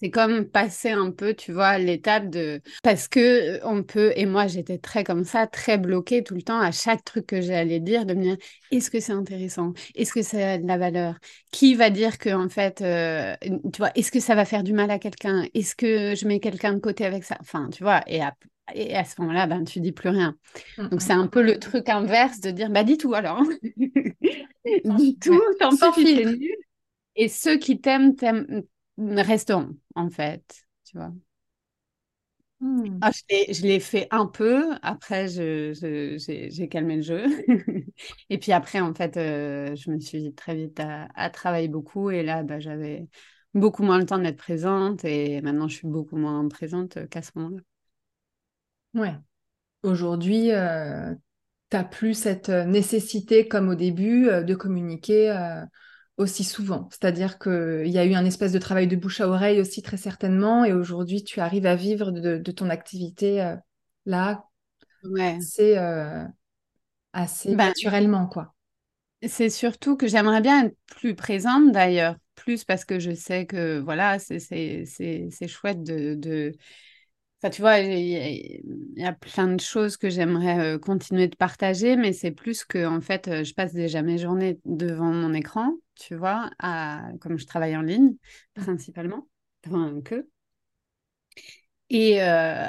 [SPEAKER 2] C'est comme passer un peu, tu vois, l'étape de parce que euh, on peut et moi j'étais très comme ça, très bloquée tout le temps à chaque truc que j'allais dire de me dire est-ce que c'est intéressant, est-ce que ça a de la valeur, qui va dire que en fait, euh, tu vois, est-ce que ça va faire du mal à quelqu'un, est-ce que je mets quelqu'un de côté avec ça, enfin, tu vois, et, et à ce moment-là, ben, tu dis plus rien. Mmh, Donc, c'est mmh. un peu le truc inverse de dire, bah, dis tout alors. dis tout, tant pis, Et ceux qui t'aiment, t'aiment, resteront, en fait, tu vois. Mmh. Ah, je l'ai fait un peu, après j'ai calmé le jeu. et puis après, en fait, euh, je me suis très vite à, à travailler beaucoup. Et là, bah, j'avais beaucoup moins le temps d'être présente. Et maintenant, je suis beaucoup moins présente qu'à ce moment-là.
[SPEAKER 1] Ouais. Aujourd'hui, euh, tu n'as plus cette euh, nécessité, comme au début, euh, de communiquer aussi souvent. C'est-à-dire qu'il y a eu un espèce de travail de bouche à oreille aussi, très certainement, et aujourd'hui, tu arrives à vivre de, ton activité là,
[SPEAKER 2] Ouais.
[SPEAKER 1] c'est assez ben naturellement, quoi.
[SPEAKER 2] c'est surtout que j'aimerais bien être plus présente d'ailleurs, plus parce que je sais que voilà, c'est c'est chouette de, Enfin, tu vois, il y, a plein de choses que j'aimerais euh, continuer de partager, mais c'est plus que, en fait, euh, je passe déjà mes journées devant mon écran, tu vois, comme je travaille en ligne, principalement, enfin, que. Et, euh,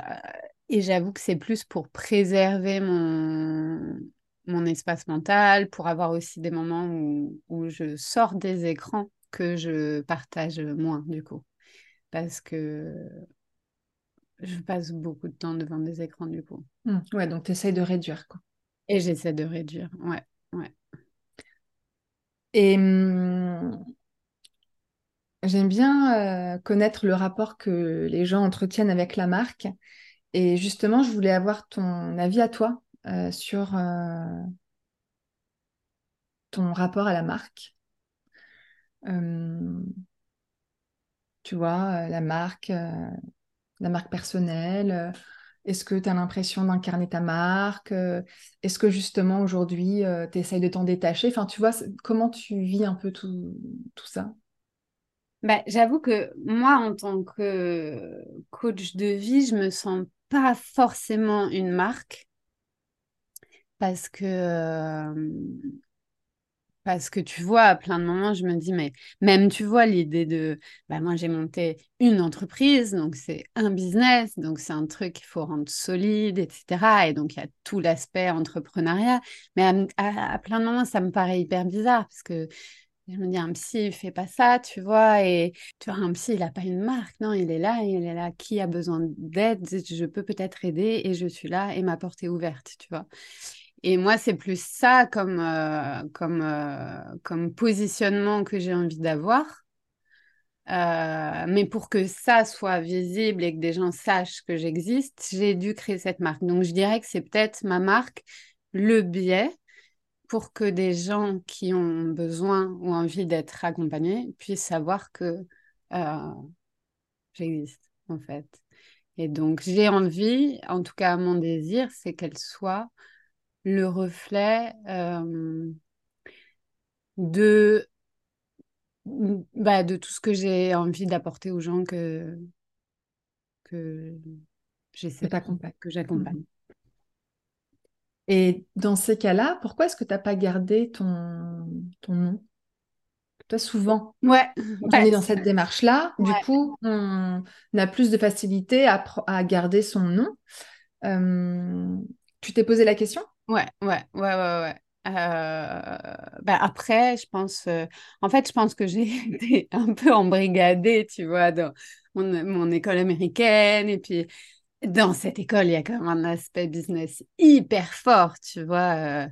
[SPEAKER 2] et j'avoue que c'est plus pour préserver mon, mon espace mental, pour avoir aussi des moments où, où je sors des écrans que je partage moins, du coup. Parce que je passe beaucoup de temps devant des écrans du coup.
[SPEAKER 1] Mmh. ouais, donc tu essayes de réduire quoi.
[SPEAKER 2] Et j'essaie de réduire, ouais, ouais.
[SPEAKER 1] Et mmh, j'aime bien euh, connaître le rapport que les gens entretiennent avec la marque. Et justement, je voulais avoir ton avis à toi euh, sur euh, ton rapport à la marque. tu vois, la marque, la marque personnelle euh, Est-ce que tu as l'impression d'incarner ta marque euh, Est-ce que justement aujourd'hui, euh, tu essayes de t'en détacher? Enfin, tu vois, comment tu vis un peu tout, ça?
[SPEAKER 2] Bah, J'avoue que moi, en tant que coach de vie, je me sens pas forcément une marque parce que parce que tu vois, à plein de moments, je me dis, mais même tu vois l'idée de, bah, moi j'ai monté une entreprise, donc c'est un business, donc c'est un truc qu'il faut rendre solide, etc. Et donc il y a tout l'aspect entrepreneuriat. Mais à, plein de moments, ça me paraît hyper bizarre parce que je me dis, un psy, il fait pas ça, tu vois. Et tu vois, un psy, il n'a pas une marque, non, il est là, il est là. Qui a besoin d'aide? Je peux peut-être aider et je suis là et ma porte est ouverte, tu vois. Et moi, c'est plus ça comme, euh, comme, euh, comme positionnement que j'ai envie d'avoir. Euh, mais pour que ça soit visible et que des gens sachent que j'existe, j'ai dû créer cette marque. Donc, je dirais que c'est peut-être ma marque, le biais, pour que des gens qui ont besoin ou envie d'être accompagnés puissent savoir que j'existe, en fait. Et donc, j'ai envie, en tout cas, mon désir, c'est qu'elle soit le reflet euh, de, bah, de tout ce que j'ai envie d'apporter aux gens que, que j'essaie
[SPEAKER 1] que j'accompagne.
[SPEAKER 2] Mmh.
[SPEAKER 1] Et dans ces cas-là, pourquoi est-ce que tu n'as pas gardé ton, ton nom? Toi, souvent,
[SPEAKER 2] ouais.
[SPEAKER 1] quand on est dans cette démarche-là, du coup, on a plus de facilité à, à garder son nom. Euh, tu t'es posé la question?
[SPEAKER 2] Ouais, ouais, ouais, ouais, ouais. Euh, bah après, je pense, euh, en fait, je pense que j'ai été un peu embrigadée, tu vois, dans mon, école américaine. Et puis, dans cette école, il y a quand même un aspect business hyper fort, tu vois.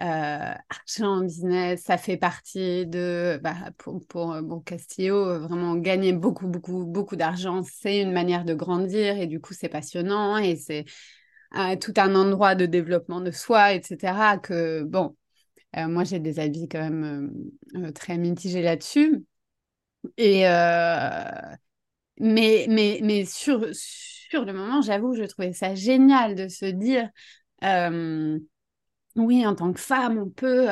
[SPEAKER 2] Euh, argent, business, ça fait partie de, bah, pour, pour bon, Castillo, vraiment gagner beaucoup, beaucoup, beaucoup d'argent, c'est une manière de grandir et du coup, c'est passionnant et c'est tout un endroit de développement de soi, etc. Que bon, euh, moi j'ai des avis quand même euh, euh, très mitigés là-dessus. Et mais mais mais sur sur le moment, j'avoue, je trouvais ça génial de se dire oui, en tant que femme, on peut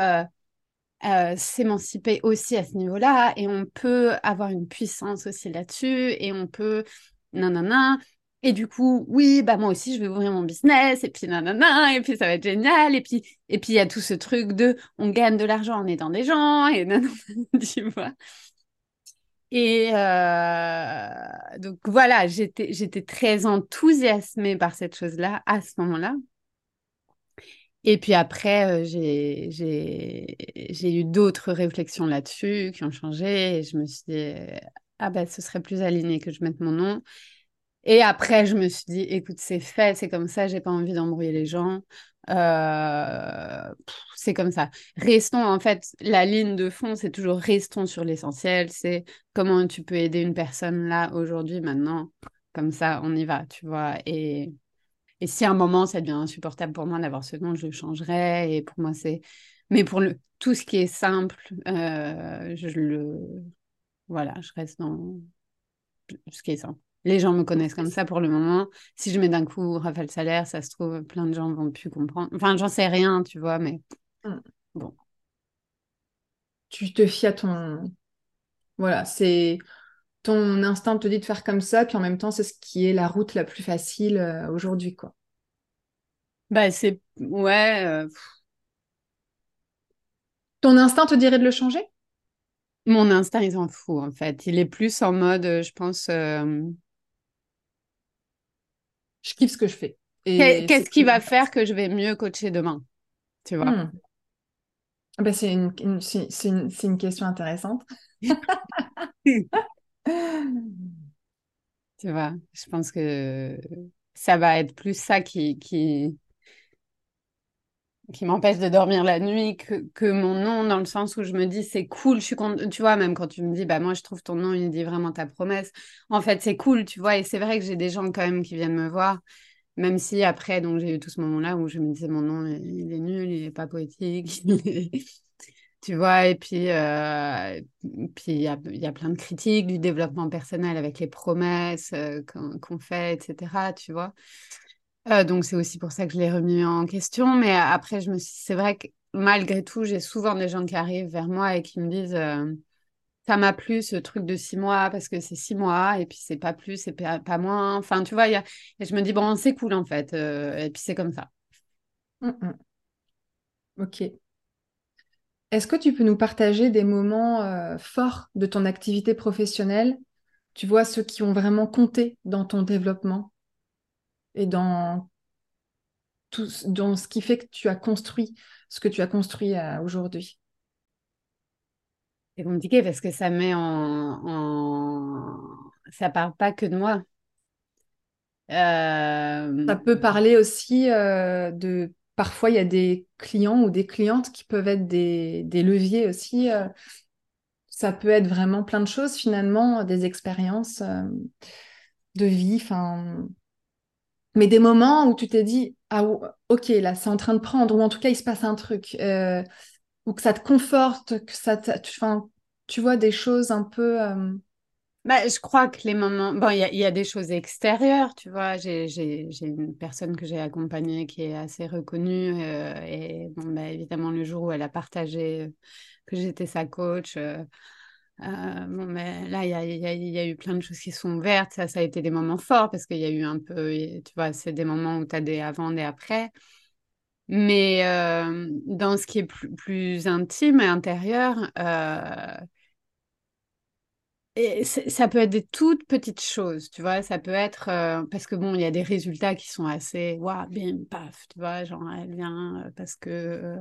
[SPEAKER 2] s'émanciper aussi à ce niveau-là et on peut avoir une puissance aussi là-dessus et on peut nanana et du coup, oui, bah moi aussi, je vais ouvrir mon business, et puis nanana, et puis ça va être génial, et puis et puis il y a tout ce truc de on gagne de l'argent en aidant des gens, et nanana, tu vois. Et euh, donc voilà, j'étais très enthousiasmée par cette chose-là à ce moment-là. Et puis après, euh, j'ai j'ai eu d'autres réflexions là-dessus qui ont changé, et je me suis dit, ah ben, ce serait plus aligné que je mette mon nom. Et après, je me suis dit, écoute, c'est fait, c'est comme ça, j'ai pas envie d'embrouiller les gens. Euh, c'est comme ça. Restons, en fait, la ligne de fond, c'est toujours restons sur l'essentiel. C'est comment tu peux aider une personne là, aujourd'hui, maintenant. Comme ça, on y va, tu vois. Et, et si à un moment, ça devient insupportable pour moi d'avoir ce nom, je le changerai. Et pour moi, c'est. Mais pour le... tout ce qui est simple, euh, je le. Voilà, je reste dans ce qui est simple. Les gens me connaissent comme ça pour le moment. Si je mets d'un coup Raphaël Salaire, ça se trouve, plein de gens vont plus comprendre. Enfin, j'en sais rien, tu vois, mais mm. bon.
[SPEAKER 1] Tu te fies à ton. Voilà, c'est. Ton instinct te dit de faire comme ça, puis en même temps, c'est ce qui est la route la plus facile euh, aujourd'hui, quoi.
[SPEAKER 2] Bah, c'est. Ouais. Euh,
[SPEAKER 1] ton instinct te dirait de le changer?
[SPEAKER 2] Mon instinct, il s'en fout, en fait. Il est plus en mode, euh, je pense
[SPEAKER 1] je kiffe ce que je fais.
[SPEAKER 2] Qu'est-ce qui va faire que je vais mieux coacher demain Tu vois? Hmm.
[SPEAKER 1] ah ben, C'est une, une, une, une, question intéressante. tu
[SPEAKER 2] vois, je pense que ça va être plus ça qui, qui, qui m'empêche de dormir la nuit que, que, mon nom, dans le sens où je me dis c'est cool, je suis tu vois, même quand tu me dis bah moi je trouve ton nom, il dit vraiment ta promesse. En fait, c'est cool, tu vois, et c'est vrai que j'ai des gens quand même qui viennent me voir, même si après, donc j'ai eu tout ce moment-là où je me disais mon nom, il est nul, il est pas poétique, tu vois, et puis euh, puis il y a, y a, plein de critiques du développement personnel avec les promesses euh, qu'on fait, etc., tu vois. Euh, donc c'est aussi pour ça que je l'ai remis en question. Mais après, je me suis... c'est vrai que malgré tout, j'ai souvent des gens qui arrivent vers moi et qui me disent euh, ça m'a plu ce truc de six mois parce que c'est six mois et puis c'est pas plus, c'est pas, moins. Enfin, tu vois, et je me dis bon, c'est cool en fait. Euh, et puis c'est comme ça.
[SPEAKER 1] Mmh, mmh. Ok. Est-ce que tu peux nous partager des moments forts de ton activité professionnelle? Tu vois, ceux qui ont vraiment compté dans ton développement? Et dans tout dans ce qui fait que tu as construit ce que tu as construit euh, aujourd'hui
[SPEAKER 2] C'est compliqué parce que ça met en, en... ça parle pas que de moi.
[SPEAKER 1] Euh, ça peut parler aussi euh, de parfois il y a des clients ou des clientes qui peuvent être des, des leviers aussi. ça peut être vraiment plein de choses finalement, des expériences de vie. Enfin, mais des moments où tu t'es dit, ah ok, là c'est en train de prendre, ou en tout cas il se passe un truc, euh, ou que ça te conforte, que ça tu vois des choses un peu... Euh,
[SPEAKER 2] bah, je crois que les moments... Bon, il y, a des choses extérieures, tu vois. J'ai une personne que j'ai accompagnée qui est assez reconnue. Euh, et bon, bah, évidemment, le jour où elle a partagé que j'étais sa coach, euh, bon, mais là, il y a, eu plein de choses qui sont ouvertes. Ça, ça a été des moments forts parce qu'il y a eu un peu, tu vois, c'est des moments où tu as des avant, des après. Mais euh, dans ce qui est plus, plus intime et intérieur, euh, et ça peut être des toutes petites choses, tu vois. Ça peut être parce que bon, il y a des résultats qui sont assez, waouh, bim, paf, tu vois. Genre, elle vient parce que,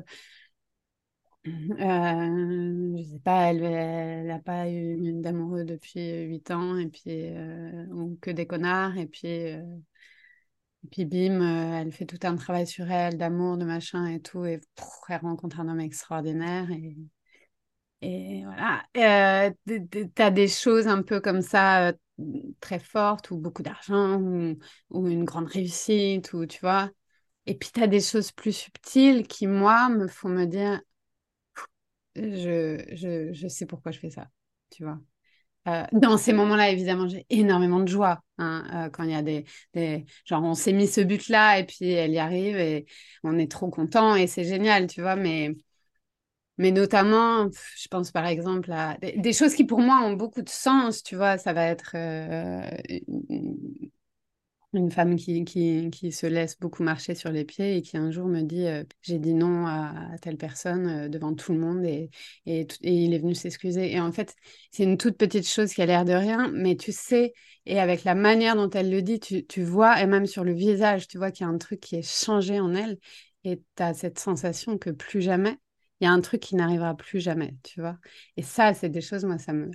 [SPEAKER 2] je sais pas, elle n'a pas eu d'amoureux depuis 8 ans, et puis, ou que des connards, et puis. Et puis bim, euh, elle fait tout un travail sur elle, d'amour, de machin et tout, et elle rencontre un homme extraordinaire. Et, et voilà. Euh, tu as des choses un peu comme ça, euh, très fortes, ou beaucoup d'argent, ou, une grande réussite, ou tu vois. Et puis tu as des choses plus subtiles qui, moi, me font me dire, je, je, je sais pourquoi je fais ça, tu vois. Euh, dans ces moments-là, évidemment, j'ai énormément de joie. Hein, euh, quand il y a des, des, Genre, on s'est mis ce but-là et puis elle y arrive et on est trop content et c'est génial, tu vois. Mais, mais notamment, je pense par exemple à des, choses qui pour moi ont beaucoup de sens, tu vois. Ça va être euh, une femme qui, qui, qui, se laisse beaucoup marcher sur les pieds et qui un jour me dit euh, j'ai dit non à, telle personne euh, devant tout le monde et, et, il est venu s'excuser. Et en fait, c'est une toute petite chose qui a l'air de rien, mais tu sais, et avec la manière dont elle le dit, tu, tu vois, et même sur le visage, tu vois qu'il y a un truc qui est changé en elle et tu as cette sensation que plus jamais, il y a un truc qui n'arrivera plus jamais, tu vois. Et ça, c'est des choses, moi, ça me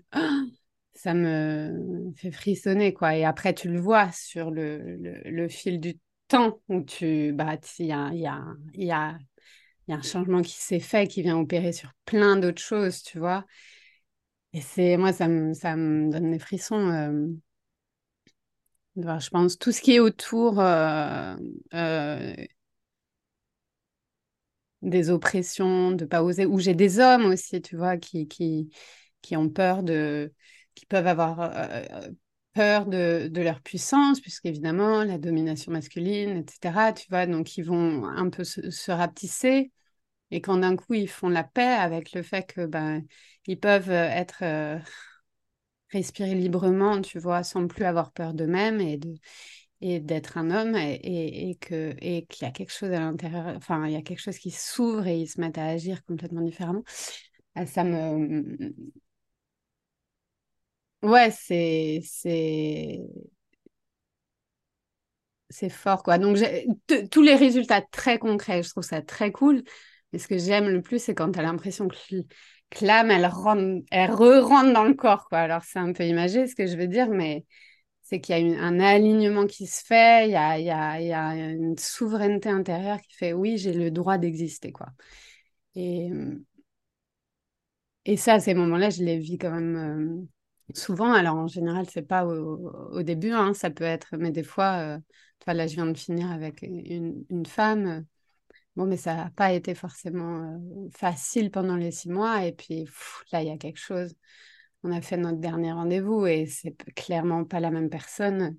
[SPEAKER 2] ça me fait frissonner, quoi. Et après, tu le vois sur le, le, fil du temps où tu, bah, il y a, y, a, y, a, y a un changement qui s'est fait, qui vient opérer sur plein d'autres choses, tu vois. Et c'est, moi, ça me, ça me donne des frissons. Euh, je pense tout ce qui est autour euh, euh, des oppressions, de pas oser, ou j'ai des hommes aussi, tu vois, qui, qui, qui ont peur de qui peuvent avoir euh, euh, peur de, leur puissance, puisqu'évidemment, la domination masculine, etc., tu vois, donc ils vont un peu se, se rapetisser. Et quand d'un coup, ils font la paix avec le fait que ben, ils peuvent euh, être respirer librement, tu vois, sans plus avoir peur d'eux-mêmes et de et d'être un homme et, et, que et qu'il y a quelque chose à l'intérieur enfin il y a quelque chose qui s'ouvre et ils se mettent à agir complètement différemment ah, ça me Ouais, c'est c'est c'est fort quoi. Donc tous les résultats très concrets, je trouve ça très cool. Mais ce que j'aime le plus, c'est quand tu as l'impression que, l'âme, elle rentre, elle re-rentre dans le corps quoi. Alors c'est un peu imagé ce que je veux dire, mais c'est qu'il y a un alignement qui se fait, il y a, y a, une souveraineté intérieure qui fait oui, j'ai le droit d'exister quoi. Et et ça, à ces moments-là, je les vis quand même. Euh, Souvent, alors en général, c'est pas au, début, hein, ça peut être, mais des fois, euh, là, je viens de finir avec une, femme. bon, mais ça n'a pas été forcément euh, facile pendant les six mois. Et puis là, il y a quelque chose. On a fait notre dernier rendez-vous et c'est clairement pas la même personne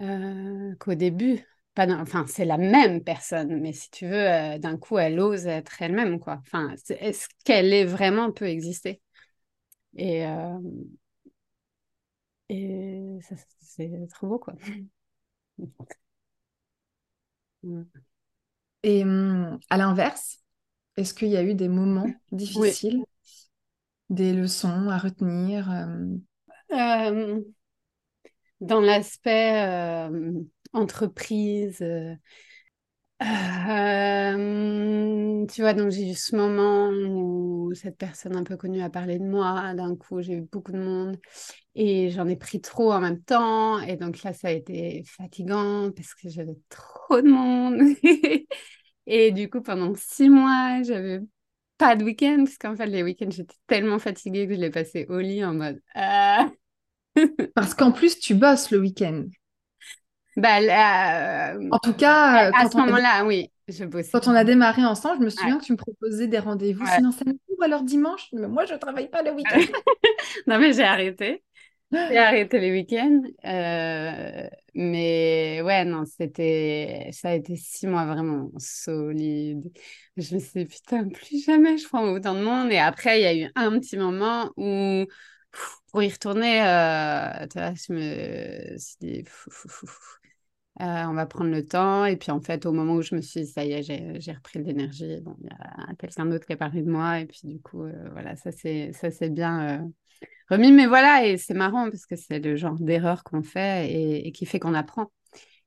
[SPEAKER 2] euh, qu'au début. Pas enfin, c'est la même personne, mais si tu veux, d'un coup, elle ose être elle-même, quoi. Enfin, est-ce qu'elle est vraiment peut exister? Et, et c'est trop beau, quoi.
[SPEAKER 1] Et hum, à l'inverse, est-ce qu'il y a eu des moments difficiles, des leçons à retenir hum?
[SPEAKER 2] euh, Dans l'aspect euh, entreprise, euh, euh, tu vois, donc j'ai eu ce moment où cette personne un peu connue a parlé de moi. D'un coup, j'ai eu beaucoup de monde et j'en ai pris trop en même temps. Et donc là, ça a été fatigant parce que j'avais trop de monde. et du coup, pendant six mois, j'avais pas de week-end parce qu'en fait, les week-ends, j'étais tellement fatiguée que je l'ai passé au lit en mode. Ah.
[SPEAKER 1] parce qu'en plus, tu bosses le week-end.
[SPEAKER 2] Bah, euh,
[SPEAKER 1] en tout cas,
[SPEAKER 2] à, ce moment-là, oui.
[SPEAKER 1] Quand on a démarré ensemble, je me souviens que tu me proposais des rendez-vous ouais. sinon ou alors dimanche. Mais moi, je ne travaille pas le week-end.
[SPEAKER 2] non, mais j'ai arrêté. J'ai arrêté les week-ends. Euh, mais ouais, non, c'était. Ça a été six mois vraiment solide. Je me suis dit, putain, plus jamais je prends autant de monde. Et après, il y a eu un petit moment où pour y retourner, euh, tu vois, je me suis dit, on va prendre le temps. Et puis en fait, au moment où je me suis dit, ça y est, j'ai repris de l'énergie, bon, il y a quelqu'un d'autre qui a parlé de moi. Et puis du coup, voilà, ça c'est bien remis. Mais voilà, et c'est marrant parce que c'est le genre d'erreur qu'on fait et, qui fait qu'on apprend.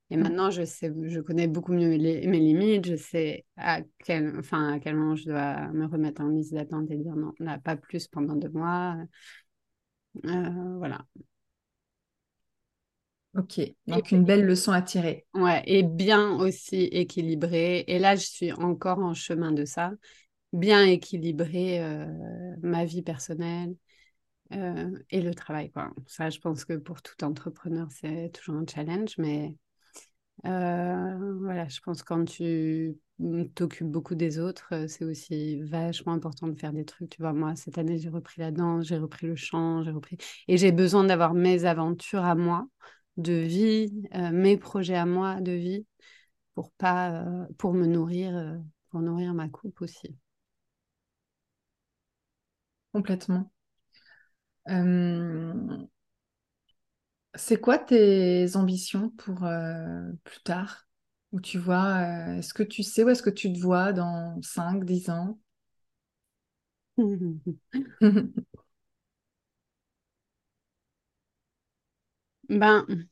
[SPEAKER 2] Et mmh. maintenant, je sais, je connais beaucoup mieux mes limites, je sais à quel, enfin, à quel moment je dois me remettre en liste d'attente et dire non, n'a pas plus pendant deux mois. Euh, voilà.
[SPEAKER 1] Ok, donc une belle leçon à tirer.
[SPEAKER 2] Ouais, et bien aussi équilibré. Et là, je suis encore en chemin de ça. Bien équilibrer euh, ma vie personnelle, euh, et le travail. Quoi. Ça, je pense que pour tout entrepreneur, c'est toujours un challenge, mais euh, voilà, je pense que quand tu t'occupes beaucoup des autres, c'est aussi vachement important de faire des trucs. Tu vois, moi, cette année, j'ai repris la danse, j'ai repris le chant, j'ai repris... Et j'ai besoin d'avoir mes aventures à moi de vie, mes projets à moi de vie pour pas pour me nourrir pour nourrir ma coupe aussi.
[SPEAKER 1] Complètement. Euh, c'est quoi tes ambitions pour euh, plus tard? Où tu vois, euh, est-ce que tu sais où est-ce que tu te vois dans 5, 10 ans?
[SPEAKER 2] Ben,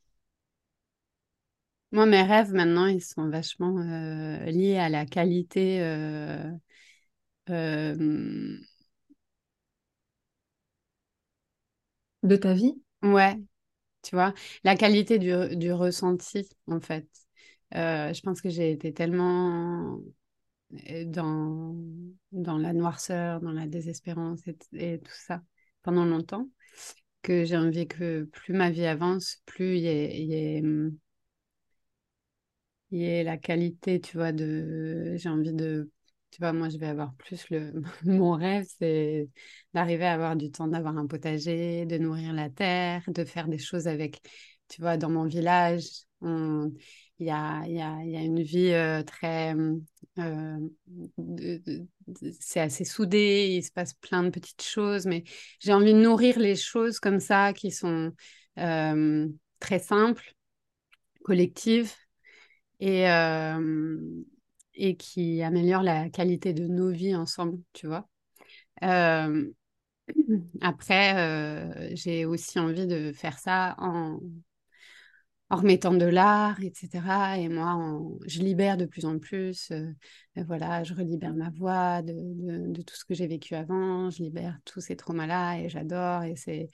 [SPEAKER 2] moi, mes rêves maintenant, ils sont vachement liés à la qualité
[SPEAKER 1] de ta vie?
[SPEAKER 2] Ouais, tu vois, la qualité du, du ressenti, en fait. Euh, je pense que j'ai été tellement euh, dans, dans la noirceur, dans la désespérance et, tout ça pendant longtemps que j'ai envie que plus ma vie avance, plus il y ait, y ait la qualité, tu vois, de... J'ai envie de tu vois, moi, je vais avoir plus le. Mon rêve, c'est d'arriver à avoir du temps d'avoir un potager, de nourrir la terre, de faire des choses avec. Tu vois, dans mon village, il y a, y, a, y a, une vie très. C'est assez soudé, il se passe plein de petites choses, mais j'ai envie de nourrir les choses comme ça qui sont très simples, collectives. Et, et qui améliore la qualité de nos vies ensemble, tu vois? Après, j'ai aussi envie de faire ça en, en remettant de l'art, etc. Et moi, je libère de plus en plus. Euh, voilà, je relibère ma voix de, tout ce que j'ai vécu avant. Je libère tous ces traumas-là et j'adore. Et c'est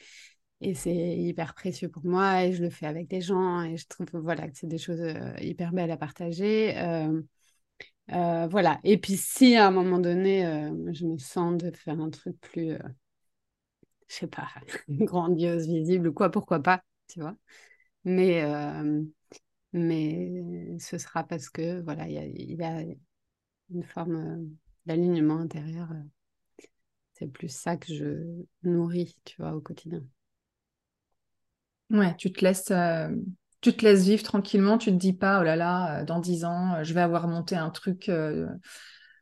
[SPEAKER 2] et c'est hyper précieux pour moi. Et je le fais avec des gens. Et je trouve voilà, que c'est des choses hyper belles à partager. Euh, voilà. Et puis, si à un moment donné, euh, je me sens de faire un truc plus, euh, je sais pas, grandiose, visible quoi, pourquoi pas, tu vois. Mais, mais ce sera parce que, voilà, il y a, une forme d'alignement intérieur. c'est plus ça que je nourris, tu vois, au quotidien.
[SPEAKER 1] Ouais, tu te laisses tu te laisses vivre tranquillement, tu te dis pas, oh là là, euh, dans dix ans, euh, je vais avoir monté un truc, euh,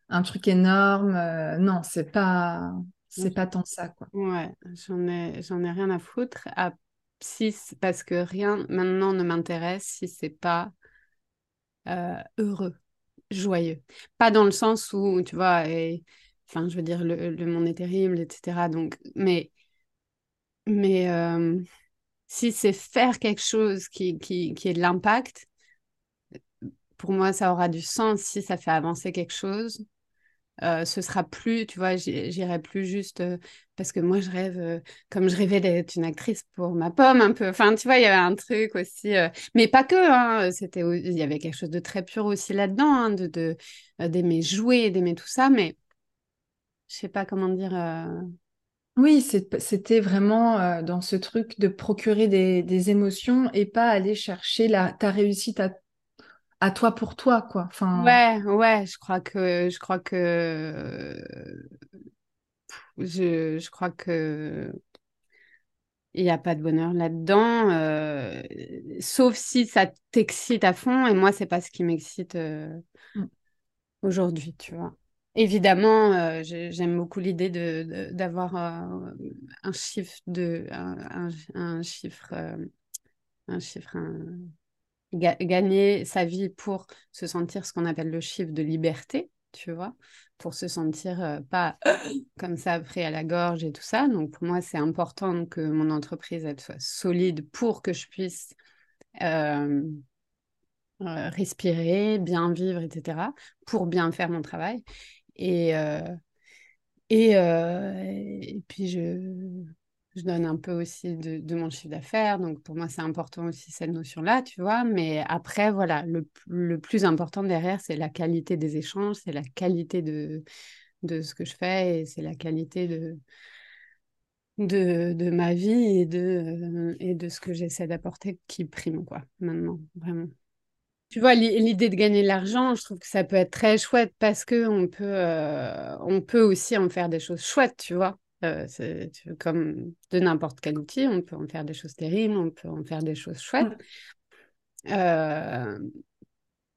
[SPEAKER 1] un truc énorme. non, c'est pas, c'est pas tant ça, quoi.
[SPEAKER 2] Ouais, j'en ai, j'en ai rien à foutre. À, si, parce que rien maintenant ne m'intéresse si c'est pas heureux, joyeux. Pas dans le sens où, tu vois, enfin, je veux dire, le, monde est terrible, etc. Donc, mais, mais si c'est faire quelque chose qui, qui, qui est de l'impact, pour moi, ça aura du sens si ça fait avancer quelque chose. Euh, ce sera plus, tu vois, j'irai plus juste euh, parce que moi je rêve, euh, comme je rêvais d'être une actrice pour ma pomme un peu. Enfin, tu vois, il y avait un truc aussi, mais pas que. Hein, c'était, il y avait quelque chose de très pur aussi là-dedans, hein, de d'aimer jouer, d'aimer tout ça, mais je sais pas comment dire.
[SPEAKER 1] Oui, c'était vraiment dans ce truc de procurer des, émotions et pas aller chercher la, ta réussite à, toi pour toi, quoi. Enfin...
[SPEAKER 2] Ouais, ouais, je crois que je crois que je, je crois que il n'y a pas de bonheur là-dedans, euh, sauf si ça t'excite à fond. Et moi, c'est pas ce qui m'excite euh, mm. aujourd'hui, tu vois. Évidemment, euh, j'aime beaucoup l'idée de, d'avoir euh, un chiffre de un, chiffre un chiffre gagner sa vie pour se sentir ce qu'on appelle le chiffre de liberté, tu vois, pour se sentir euh, pas comme ça pris à la gorge et tout ça. Donc pour moi, c'est important que mon entreprise soit solide pour que je puisse euh, euh, respirer, bien vivre, etc., pour bien faire mon travail. Et, et puis je je donne un peu aussi de, mon chiffre d'affaires. Donc, pour moi, c'est important aussi cette notion-là, tu vois. Mais après, voilà, le, plus important derrière, c'est la qualité des échanges, c'est la qualité de, de ce que je fais et c'est la qualité de, de, de, ma vie et de, et de ce que j'essaie d'apporter qui prime, quoi, maintenant, vraiment. Tu vois, l'idée de gagner de l'argent, je trouve que ça peut être très chouette parce qu'on peut, euh, on peut aussi en faire des choses chouettes, tu vois. Euh, c'est comme de n'importe quel outil, on peut en faire des choses terribles, on peut en faire des choses chouettes. Euh,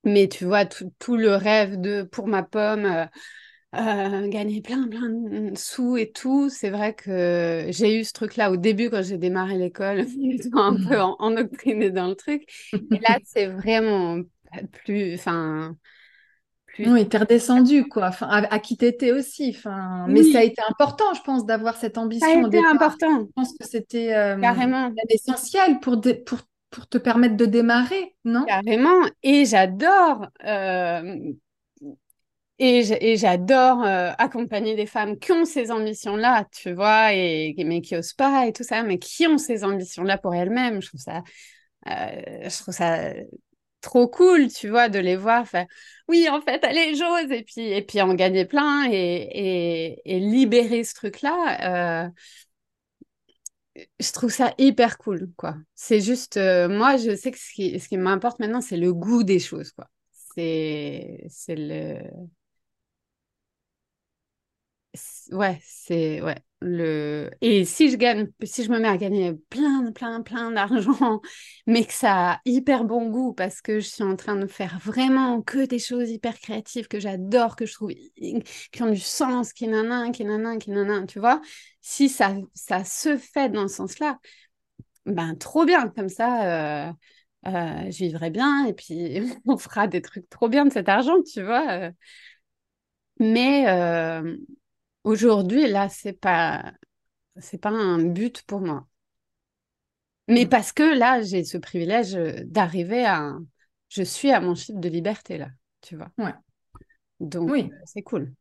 [SPEAKER 2] mais tu vois, tout, le rêve de, pour ma pomme, euh, gagner plein, plein de sous et tout, c'est vrai que j'ai eu ce truc-là au début quand j'ai démarré l'école, un peu mmh. en, dans le truc. Et là, c'est vraiment plus, enfin,
[SPEAKER 1] oui, t'es redescendu, quoi, enfin, à, qui t'étais aussi. Enfin, Mais ça a été important, je pense, d'avoir cette ambition. Ça
[SPEAKER 2] a été important.
[SPEAKER 1] Je pense que c'était euh,
[SPEAKER 2] Carrément.
[SPEAKER 1] essentiel pour, pour, pour te permettre de démarrer, non?
[SPEAKER 2] Carrément. Et j'adore. Euh, et j'adore euh, accompagner des femmes qui ont ces ambitions-là, tu vois, et, mais qui osent pas et tout ça, mais qui ont ces ambitions-là pour elles-mêmes. Je trouve ça, je trouve ça trop cool, tu vois, de les voir faire oui, en fait, allez, j'ose, et puis, et puis en gagner plein et, et, libérer ce truc-là. Euh, je trouve ça hyper cool, quoi. C'est juste, euh, moi, je sais que ce qui, ce qui m'importe maintenant, c'est le goût des choses, quoi. C'est, c'est le. Ouais, c'est. Ouais. Le... Et si je gagne, si je me mets à gagner plein, plein, plein d'argent, mais que ça a hyper bon goût parce que je suis en train de faire vraiment que des choses hyper créatives que j'adore, que je trouve qui ont du sens, qui nanan, qui nanan, qui nanan, tu vois, si ça, ça se fait dans ce sens-là, ben trop bien, comme ça, euh, euh, je vivrai bien et puis on fera des trucs trop bien de cet argent, tu vois. Euh. Mais euh, Aujourd'hui, là, c'est pas c'est pas un but pour moi. Mais mm. parce que là, j'ai ce privilège euh, d'arriver à je suis à mon chiffre de liberté là, tu vois.
[SPEAKER 1] Ouais.
[SPEAKER 2] Donc oui. Euh, c'est cool.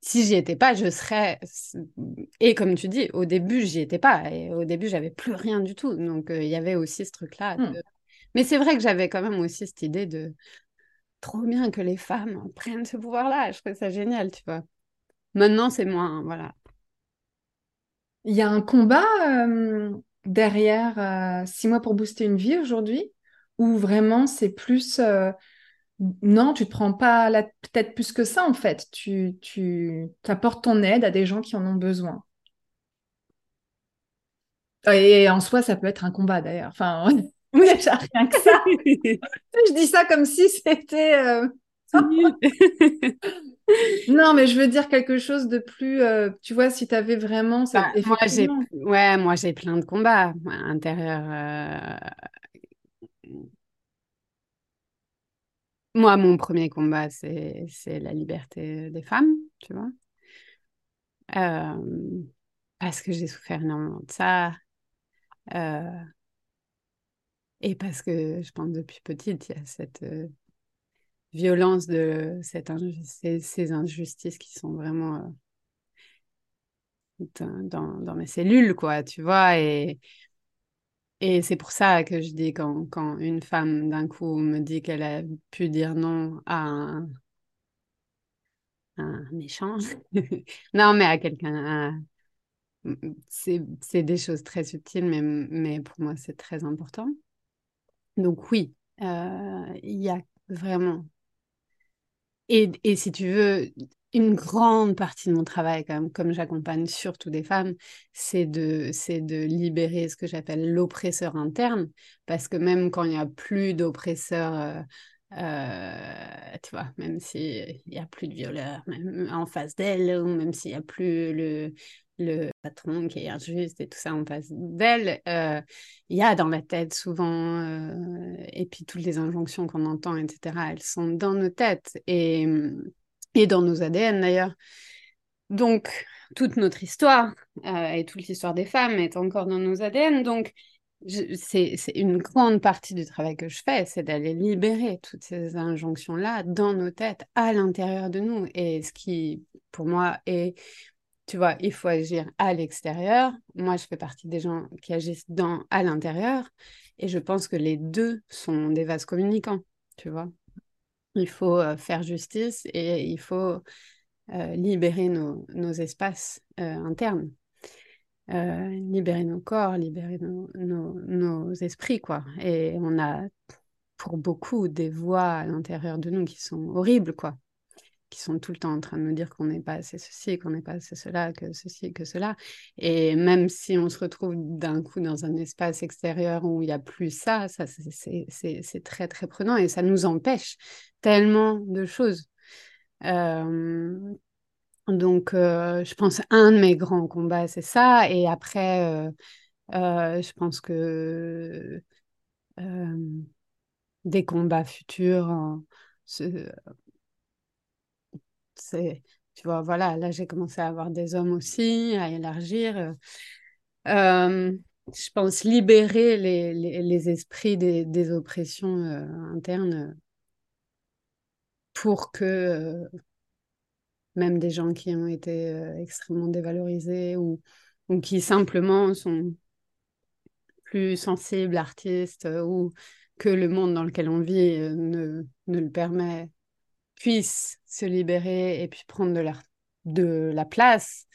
[SPEAKER 2] Si j'y étais pas, je serais et comme tu dis, au début, j'y étais pas et au début, j'avais plus rien du tout. Donc euh, il y avait aussi ce truc là mm. Mais c'est vrai que j'avais quand même aussi cette idée de trop bien que les femmes prennent ce pouvoir là, je trouve ça génial, tu vois. Maintenant, c'est moins, voilà.
[SPEAKER 1] Il y a un combat euh, derrière euh, six mois pour booster une vie aujourd'hui, ou vraiment c'est plus euh, non, tu te prends pas la tête plus que ça en fait. Tu, tu apportes ton aide à des gens qui en ont besoin. Et en soi, ça peut être un combat d'ailleurs. Enfin, oui, rien que ça. Je dis ça comme si c'était non, mais je veux dire quelque chose de plus. Euh, tu vois, si tu avais vraiment.
[SPEAKER 2] Bah, moi, j'ai, ouais, moi, j'ai plein de combats intérieurs. Euh, moi, mon premier combat, c'est, c'est la liberté des femmes, tu vois. Euh, parce que j'ai souffert énormément de ça. Et parce que je pense depuis petite, il y a cette violence de ces, injustices qui sont vraiment euh, dans, mes cellules, quoi, tu vois. Et, et c'est pour ça que je dis quand, quand une femme d'un coup me dit qu'elle a pu dire non à un, un méchant, non, mais à quelqu'un. C'est des choses très subtiles, mais, mais pour moi, c'est très important. Donc oui, euh, il y a vraiment et, si tu veux, une grande partie de mon travail, quand même, comme j'accompagne surtout des femmes, c'est de, de libérer ce que j'appelle l'oppresseur interne, parce que même quand il n'y a plus d'oppresseur euh, Euh, tu vois, même s'il n'y a plus de violeur même en face d'elle, ou même s'il n'y a plus le, le patron qui est injuste et tout ça en face d'elle, euh, il y a dans la tête souvent, euh, et puis toutes les injonctions qu'on entend, etc., elles sont dans nos têtes et, et dans nos ADN d'ailleurs. Donc, toute notre histoire et toute l'histoire des femmes est encore dans nos ADN. Donc, c'est une grande partie du travail que je fais, c'est d'aller libérer toutes ces injonctions-là dans nos têtes, à l'intérieur de nous. Et ce qui, pour moi, est, tu vois, il faut agir à l'extérieur. Moi, je fais partie des gens qui agissent dans, à l'intérieur. Et je pense que les deux sont des vases communicants, tu vois. Il faut euh, faire justice et il faut euh, libérer nos, nos espaces euh, internes. Libérer nos corps, libérer nos, nos, esprits, quoi. Et on a, pour beaucoup, des voix à l'intérieur de nous qui sont horribles, quoi. Qui sont tout le temps en train de nous dire qu'on n'est pas assez ceci, qu'on n'est pas assez cela, que ceci, que cela. Et même si on se retrouve d'un coup dans un espace extérieur où il n'y a plus ça, ça c'est très, très prenant et ça nous empêche tellement de choses. Donc, euh, je pense un de mes grands combats, c'est ça. Et après, euh, euh, je pense que des combats futurs, hein, c'est, tu vois, voilà, là, j'ai commencé à avoir des hommes aussi, à élargir. je pense libérer les, les, esprits des, des oppressions internes pour que même des gens qui ont été euh, extrêmement dévalorisés ou, ou qui simplement sont plus sensibles, artistes, euh, ou que le monde dans lequel on vit euh, ne, ne le permet, puissent se libérer et puis prendre de la, de la place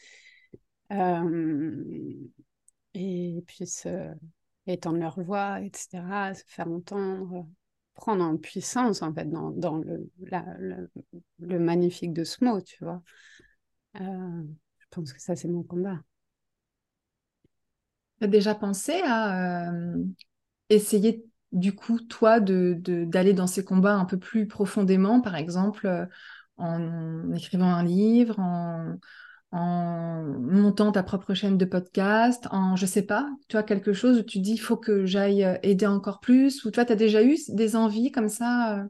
[SPEAKER 2] et puissent étendre leur voix, etc., se faire entendre prendre en puissance, en fait, dans, dans le, le, magnifique de ce mot, tu vois. Euh, je pense que ça, c'est mon combat.
[SPEAKER 1] Tu as déjà pensé à euh, essayer, du coup, toi, d'aller de, dans ces combats un peu plus profondément, par exemple, euh, en écrivant un livre, en, en montant ta propre chaîne de podcast, en je sais pas, tu as quelque chose où tu dis il faut que j'aille euh, aider encore plus, ou toi tu as déjà eu des envies comme ça euh?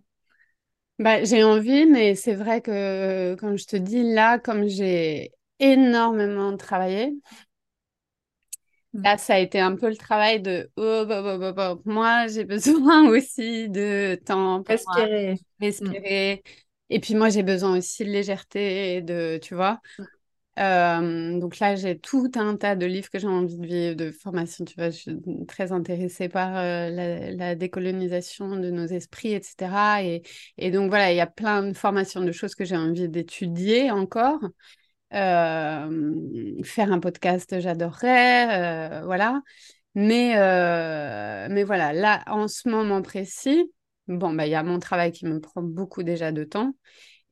[SPEAKER 2] bah, J'ai envie, mais c'est vrai que comme je te dis là, comme j'ai énormément travaillé. Là, ça a été un peu le travail de oh, bah, bah, bah, moi, j'ai besoin aussi de temps pour respirer. respirer. Et puis moi, j'ai besoin aussi de légèreté, de, tu vois. Mmh. Euh, donc là, j'ai tout un tas de livres que j'ai envie de vivre, de formation. Tu vois, je suis très intéressée par euh, la, décolonisation de nos esprits, etc. Et, et donc voilà, il y a plein de formations, de choses que j'ai envie d'étudier encore. Euh, faire un podcast, j'adorerais, voilà. Mais, mais voilà, là, en ce moment précis, bon, bah, il y a mon travail qui me prend beaucoup déjà de temps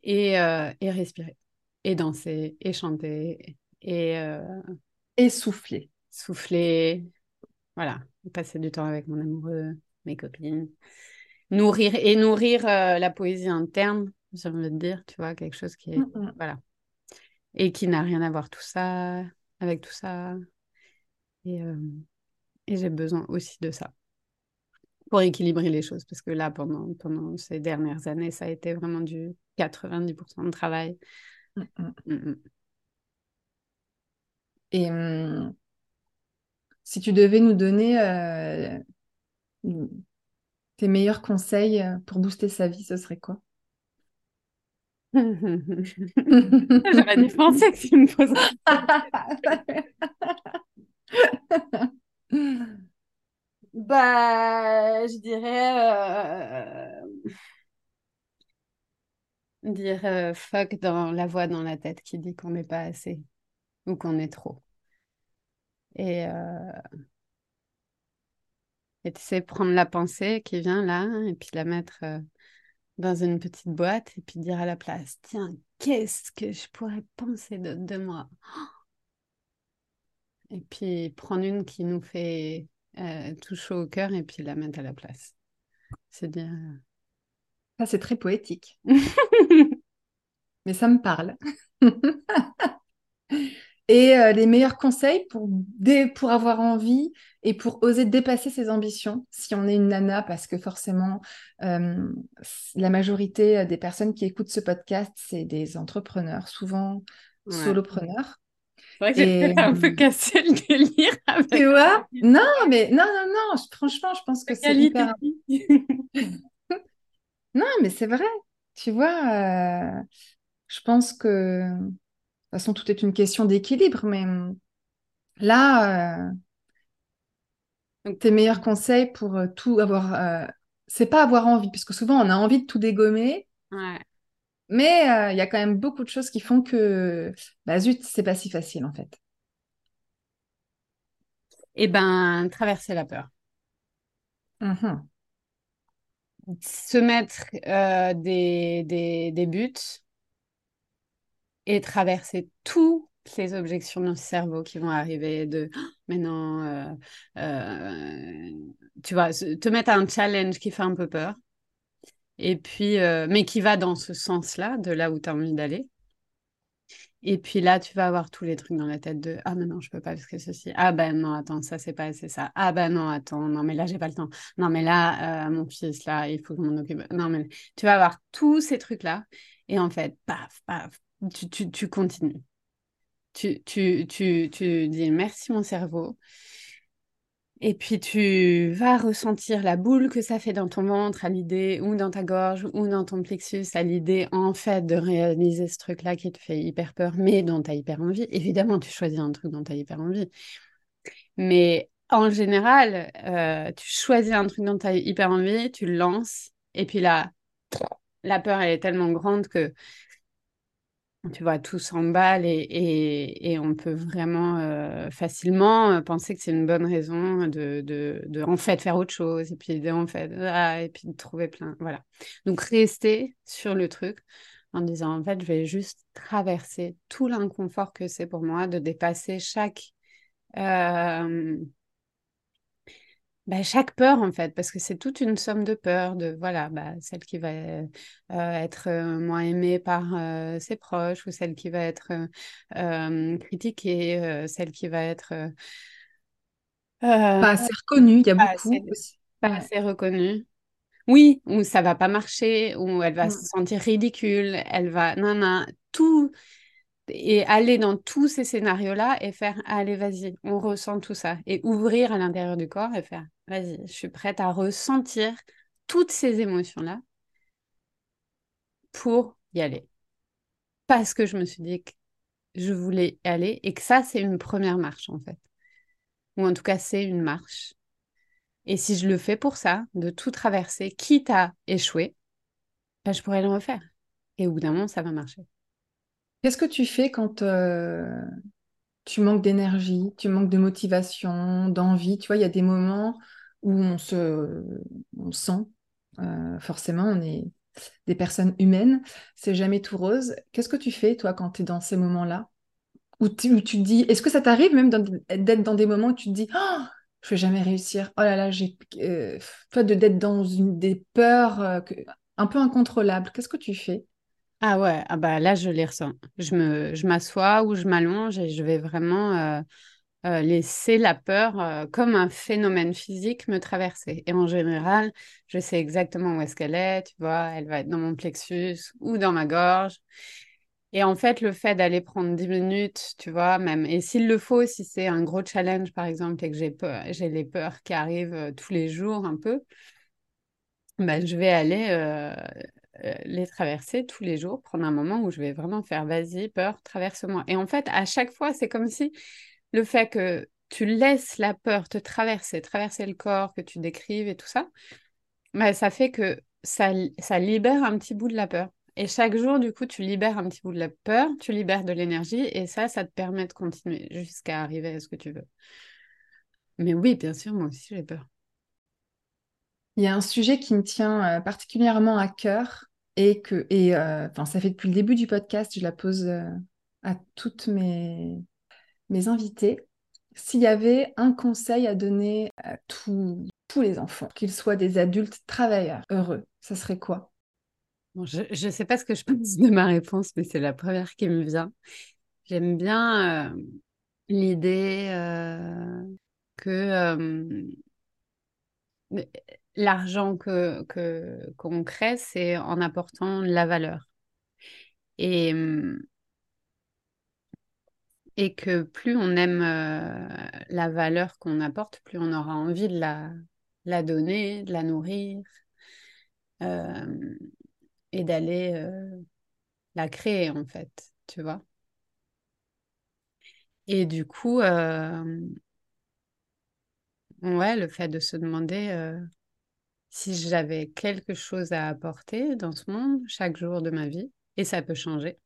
[SPEAKER 2] et, et respirer et danser, et chanter, et,
[SPEAKER 1] et souffler.
[SPEAKER 2] Souffler, voilà, passer du temps avec mon amoureux, mes copines. Nourrir et nourrir la poésie interne, j'ai envie de dire, tu vois, quelque chose qui est. Voilà. Et qui n'a rien à voir tout ça, avec tout ça. Et, euh, et j'ai besoin aussi de ça pour équilibrer les choses. Parce que là, pendant, pendant ces dernières années, ça a été vraiment du 90% de travail Mm, mm. Mm,
[SPEAKER 1] Et si tu devais nous donner euh, tes meilleurs conseils euh, pour booster sa vie, ce serait quoi?
[SPEAKER 2] J'aurais dû penser que tu me poserais. bah, je dirais. Euh, dire euh, fuck dans la voix dans la tête qui dit qu'on n'est pas assez ou qu'on est trop. Et, euh... et tu sais, prendre la pensée qui vient là et puis la mettre euh, dans une petite boîte et puis dire à la place, tiens, qu'est-ce que je pourrais penser de, de moi? Et puis prendre une qui nous fait euh, tout chaud au cœur et puis la mettre à la place. C'est dire
[SPEAKER 1] Ça, c'est très poétique. Mais ça me parle. Et euh, les meilleurs conseils pour, pour avoir envie et pour oser dépasser ses ambitions, si on est une nana, parce que forcément, euh, la majorité des personnes qui écoutent ce podcast, c'est des entrepreneurs, souvent solopreneurs.
[SPEAKER 2] C'est vrai que j'ai un peu cassé le délire.
[SPEAKER 1] Avec tu vois? Non, mais non, non, non. franchement, je pense que c'est hyper. non, mais c'est vrai. Tu vois, euh, je pense que toute façon, tout est une question d'équilibre, mais hum, là, euh, tes meilleurs conseils pour euh, tout avoir, euh, c'est pas avoir envie, puisque souvent on a envie de tout dégommer, mais il y a quand même beaucoup de choses qui font que, bah zut, c'est pas si facile en fait.
[SPEAKER 2] Eh ben, traverser la peur.
[SPEAKER 1] Mmh
[SPEAKER 2] Se mettre des, des, des buts et traverser toutes les objections de notre cerveau qui vont arriver de oh, mais non, euh, euh, tu vois, te mettre à un challenge qui fait un peu peur, et puis, euh, mais qui va dans ce sens-là, de là où tu as envie d'aller. Et puis là, tu vas avoir tous les trucs dans la tête de Ah, mais non, je peux pas parce que ceci. Ah, ben non, attends, ça, c'est pas assez ça. Ah, ben non, attends, non, mais là, j'ai pas le temps. Non, mais là, mon fils, là, il faut que je m'en occupe. Non, mais tu vas avoir tous ces trucs-là. Et en fait, paf, paf, tu, continues. Tu, tu, tu, tu dis merci mon cerveau. Et puis tu vas ressentir la boule que ça fait dans ton ventre à l'idée, ou dans ta gorge, ou dans ton plexus, à l'idée en fait de réaliser ce truc-là qui te fait hyper peur, mais dont tu as hyper envie. Évidemment, tu choisis un truc dont tu as hyper envie. Mais en général, euh, tu choisis un truc dont tu as hyper envie, tu le lances, et puis là, la peur, elle est tellement grande que tu vois, tout s'emballe et, et, on peut vraiment euh, facilement euh, penser que c'est une bonne raison de, de, en fait faire autre chose et puis de, en fait, ah, et puis trouver plein. Voilà. Donc rester sur le truc en disant en fait, je vais juste traverser tout l'inconfort que c'est pour moi de dépasser chaque. Euh, bah, chaque peur, en fait, parce que c'est toute une somme de peurs, de voilà, bah, celle qui va euh, être euh, moins aimée par euh, ses proches, ou celle qui va être critiquée, celle qui va être.
[SPEAKER 1] pas assez reconnue, il y a beaucoup
[SPEAKER 2] assez, Pas assez reconnue. Oui, ou ça va pas marcher, ou elle va se mmh. sentir ridicule, elle va. Non, non, tout et aller dans tous ces scénarios-là et faire allez, vas-y, on ressent tout ça et ouvrir à l'intérieur du corps et faire vas-y, je suis prête à ressentir toutes ces émotions-là pour y aller. Parce que je me suis dit que je voulais y aller et que ça, c'est une première marche en fait. Ou en tout cas, c'est une marche. Et si je le fais pour ça, de tout traverser, quitte à échouer, ben, je pourrais le refaire. Et au bout d'un moment, ça va marcher.
[SPEAKER 1] Qu'est-ce que tu fais quand euh, tu manques d'énergie, tu manques de motivation, d'envie? Tu vois, il y a des moments où on se sent, euh, forcément, on est des personnes humaines, c'est jamais tout rose. Qu'est-ce que tu fais, toi, quand tu es dans ces moments-là? Où tu, dis, est-ce que ça t'arrive même d'être dans des moments où tu te dis, oh, je vais jamais réussir, oh là là, j'ai. Euh, d'être dans des peurs un peu incontrôlables, qu'est-ce que tu fais?
[SPEAKER 2] Ah ouais, ah bah là, je les ressens. Je me, je m'assois ou je m'allonge et je vais vraiment euh, euh, laisser la peur euh, comme un phénomène physique me traverser. Et en général, je sais exactement où est-ce qu'elle est, tu vois, elle va être dans mon plexus ou dans ma gorge. Et en fait, le fait d'aller prendre 10 minutes, tu vois, même, et s'il le faut, si c'est un gros challenge, par exemple, et que j'ai peur, les peurs qui arrivent tous les jours un peu, ben, je vais aller les traverser tous les jours, prendre un moment où je vais vraiment faire vas-y, peur, traverse-moi. Et en fait, à chaque fois, c'est comme si le fait que tu laisses la peur te traverser, traverser le corps, que tu décrives et tout ça, bah, ça fait que ça, ça libère un petit bout de la peur. Et chaque jour, du coup, tu libères un petit bout de la peur, tu libères de l'énergie, et ça, ça te permet de continuer jusqu'à arriver à ce que tu veux. Mais oui, bien sûr, moi aussi, j'ai peur.
[SPEAKER 1] Il y a un sujet qui me tient euh, particulièrement à cœur et que, et euh, ça fait depuis le début du podcast, je la pose euh, à toutes mes, mes invités. S'il y avait un conseil à donner à tous, tous les enfants, qu'ils soient des adultes travailleurs heureux, ça serait quoi?
[SPEAKER 2] Je ne sais pas ce que je pense de ma réponse, mais c'est la première qui me vient. J'aime bien euh, l'idée que l'argent que, qu'on crée, c'est en apportant la valeur. Et, et que plus on aime la valeur qu'on apporte, plus on aura envie de la, donner, de la nourrir et d'aller la créer en fait, tu vois. Et du coup, ouais, le fait de se demander si j'avais quelque chose à apporter dans ce monde chaque jour de ma vie, et ça peut changer.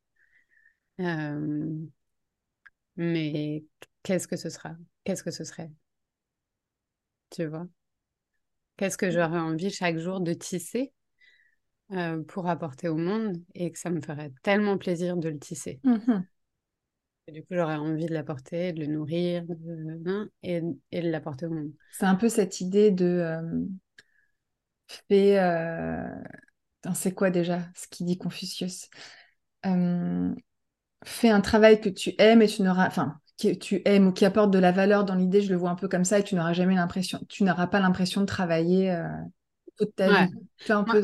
[SPEAKER 2] mais qu'est-ce que ce sera? Qu'est-ce que ce serait? Tu vois? Qu'est-ce que j'aurais envie chaque jour de tisser euh, pour apporter au monde et que ça me ferait tellement plaisir de le tisser? Mmh et du coup, j'aurais envie de l'apporter, de le nourrir hein, et, et, de l'apporter au monde.
[SPEAKER 1] C'est un peu cette idée de euh, fais. Euh... C'est quoi déjà ce qu'il dit Confucius? Euh, Fais un travail que tu aimes et tu n'auras. Enfin, que tu aimes ou qui apporte de la valeur dans l'idée, je le vois un peu comme ça, et tu n'auras jamais l'impression, tu n'auras pas l'impression de travailler euh, toute ta vie. Tu un peu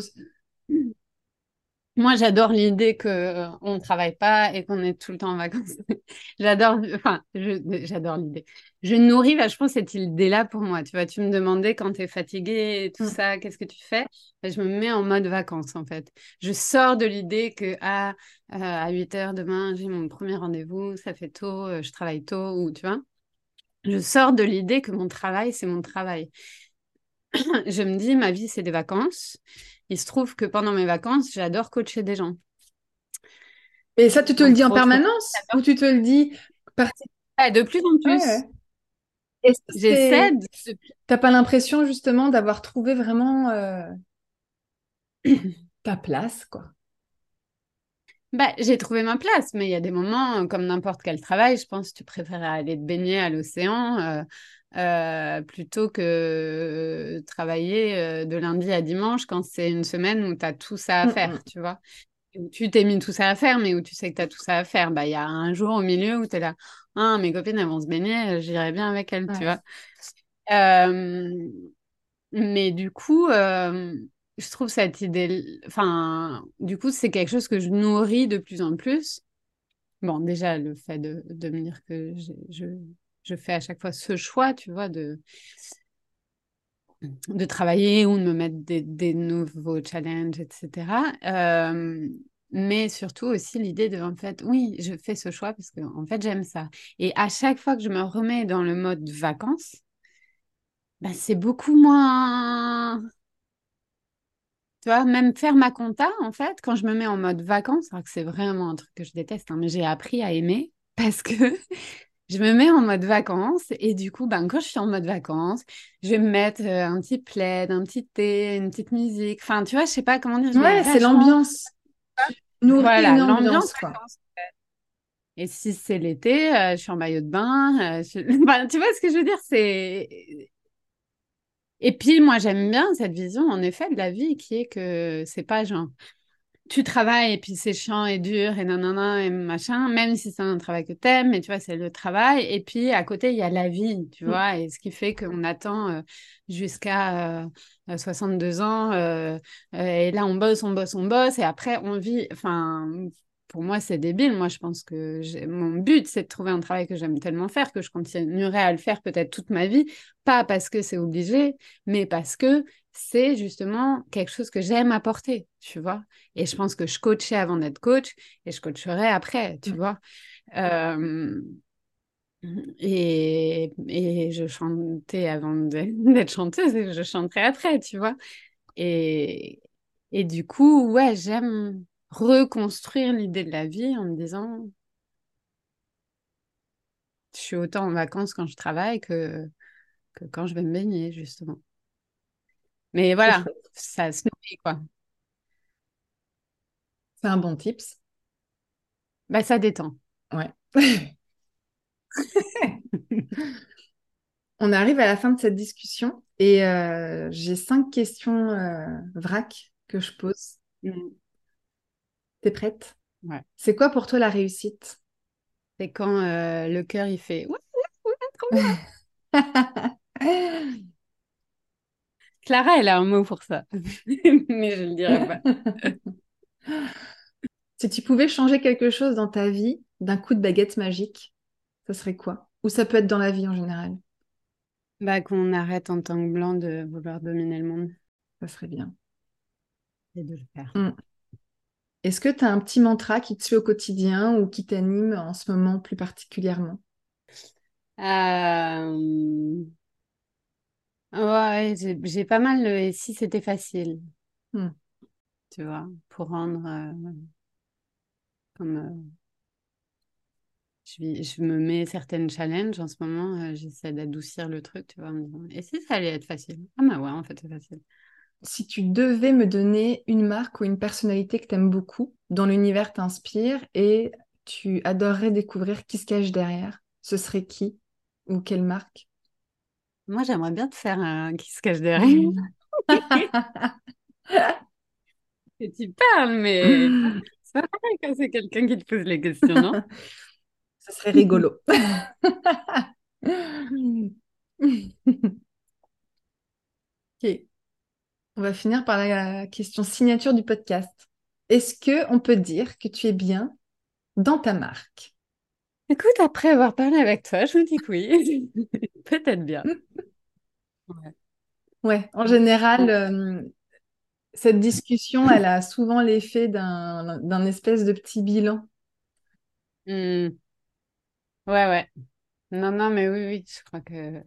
[SPEAKER 2] moi, j'adore l'idée qu'on euh, ne travaille pas et qu'on est tout le temps en vacances. j'adore, enfin, j'adore l'idée. Je nourris vachement cette idée-là pour moi. Tu vois, tu me demandais quand tu es fatigué et tout ça, qu'est-ce que tu fais? Ben, Je me mets en mode vacances, en fait. Je sors de l'idée que ah, euh, à 8 heures demain, j'ai mon premier rendez-vous, ça fait tôt, euh, je travaille tôt, ou tu vois. Je sors de l'idée que mon travail, c'est mon travail. je me dis, ma vie, c'est des vacances. Il se trouve que pendant mes vacances, j'adore coacher des gens.
[SPEAKER 1] Et ça, tu te le dis en permanence ou tu te le dis.
[SPEAKER 2] De plus en plus.
[SPEAKER 1] J'essaie. De... T'as pas l'impression justement d'avoir trouvé vraiment euh, ta place, quoi?
[SPEAKER 2] Bah, j'ai trouvé ma place, mais il y a des moments, comme n'importe quel travail, je pense que tu préfères aller te baigner à l'océan euh, euh, plutôt que travailler euh, de lundi à dimanche quand c'est une semaine où tu as tout ça à mmh, faire, mmh. tu vois? Où tu t'es mis tout ça à faire, mais où tu sais que tu as tout ça à faire. Bah, il y a un jour au milieu où tu es là, ah, mes copines, elles vont se baigner, j'irai bien avec elles, tu vois. mais du coup, je trouve cette idée, enfin, du coup, c'est quelque chose que je nourris de plus en plus. Bon, déjà, le fait de, de me dire que je, je fais à chaque fois ce choix, tu vois, de, de travailler ou de me mettre des, nouveaux challenges, etc. Mais surtout aussi l'idée de, en fait, oui, je fais ce choix parce que, en fait, j'aime ça. Et à chaque fois que je me remets dans le mode vacances, bah, c'est beaucoup moins... Tu vois, même faire ma compta, en fait, quand je me mets en mode vacances, alors que c'est vraiment un truc que je déteste, hein, mais j'ai appris à aimer parce que je me mets en mode vacances et du coup, ben, quand je suis en mode vacances, je vais me mettre euh, un petit plaid, un petit thé, une petite musique. Enfin, tu vois, je sais pas comment dire.
[SPEAKER 1] Ouais, c'est l'ambiance.
[SPEAKER 2] Voilà, l'ambiance. Et si c'est l'été, euh, je suis en maillot de bain. Euh, tu vois ce que je veux dire C'est et puis moi j'aime bien cette vision en effet de la vie qui est que c'est pas genre tu travailles et puis c'est chiant et dur et nanana et machin, même si c'est un travail que t'aimes, mais tu vois, c'est le travail. Et puis à côté, il y a la vie, tu mm. vois, et ce qui fait qu'on attend euh, jusqu'à 62 euh, ans, euh, et là on bosse, on bosse, on bosse, et après on vit. Enfin, pour moi, c'est débile. Moi, je pense que mon but, c'est de trouver un travail que j'aime tellement faire que je continuerai à le faire peut-être toute ma vie, pas parce que c'est obligé, mais parce que c'est justement quelque chose que j'aime apporter, tu vois. Et je pense que je coachais avant d'être coach et je coacherai après, tu vois. et, et, je chantais avant d'être chanteuse et je chanterai après, tu vois. Et, et du coup, ouais, j'aime reconstruire l'idée de la vie en me disant, je suis autant en vacances quand je travaille que, que quand je vais me baigner, justement. Mais voilà, ça se nourrit, quoi.
[SPEAKER 1] C'est un bon tips.
[SPEAKER 2] Bah, ça détend.
[SPEAKER 1] Ouais. On arrive à la fin de cette discussion et euh, j'ai cinq questions euh, vrac que je pose. Mm. T'es prête?
[SPEAKER 2] Ouais.
[SPEAKER 1] C'est quoi pour toi la réussite?
[SPEAKER 2] C'est quand euh, le cœur il fait ouais, ouais, ouais, trop bien. Clara, elle a un mot pour ça, mais je ne le dirai pas.
[SPEAKER 1] si tu pouvais changer quelque chose dans ta vie d'un coup de baguette magique, ça serait quoi? Ou ça peut être dans la vie en général?
[SPEAKER 2] Bah, qu'on arrête en tant que blanc de vouloir dominer le monde
[SPEAKER 1] Ça serait bien.
[SPEAKER 2] et de le faire.
[SPEAKER 1] Mm. Est-ce que tu as un petit mantra qui te suit au quotidien ou qui t'anime en ce moment plus particulièrement?
[SPEAKER 2] Euh, Ouais, j'ai pas mal le et si c'était facile,
[SPEAKER 1] Hmm.
[SPEAKER 2] tu vois, pour rendre euh, comme euh, je me mets certaines challenges en ce moment, euh, j'essaie d'adoucir le truc, tu vois, en me disant, et si ça allait être facile? Ah bah ouais, en fait, c'est facile.
[SPEAKER 1] Si tu devais me donner une marque ou une personnalité que tu aimes beaucoup, dont l'univers t'inspire et tu adorerais découvrir qui se cache derrière, ce serait qui ou quelle marque?
[SPEAKER 2] Moi, j'aimerais bien te faire un qui se cache derrière. Et tu parles, mais c'est pas pareil quand c'est quelqu'un qui te pose les questions, non?
[SPEAKER 1] Ce serait rigolo. Ok. On va finir par la question signature du podcast. Est-ce que on peut dire que tu es bien dans ta marque?
[SPEAKER 2] Écoute, après avoir parlé avec toi, je vous dis que oui. Peut-être bien. Ouais.
[SPEAKER 1] Ouais, en général, euh, cette discussion, elle a souvent l'effet d'un espèce de petit bilan.
[SPEAKER 2] Hmm. Ouais, ouais. Non, non, mais oui, oui, je crois que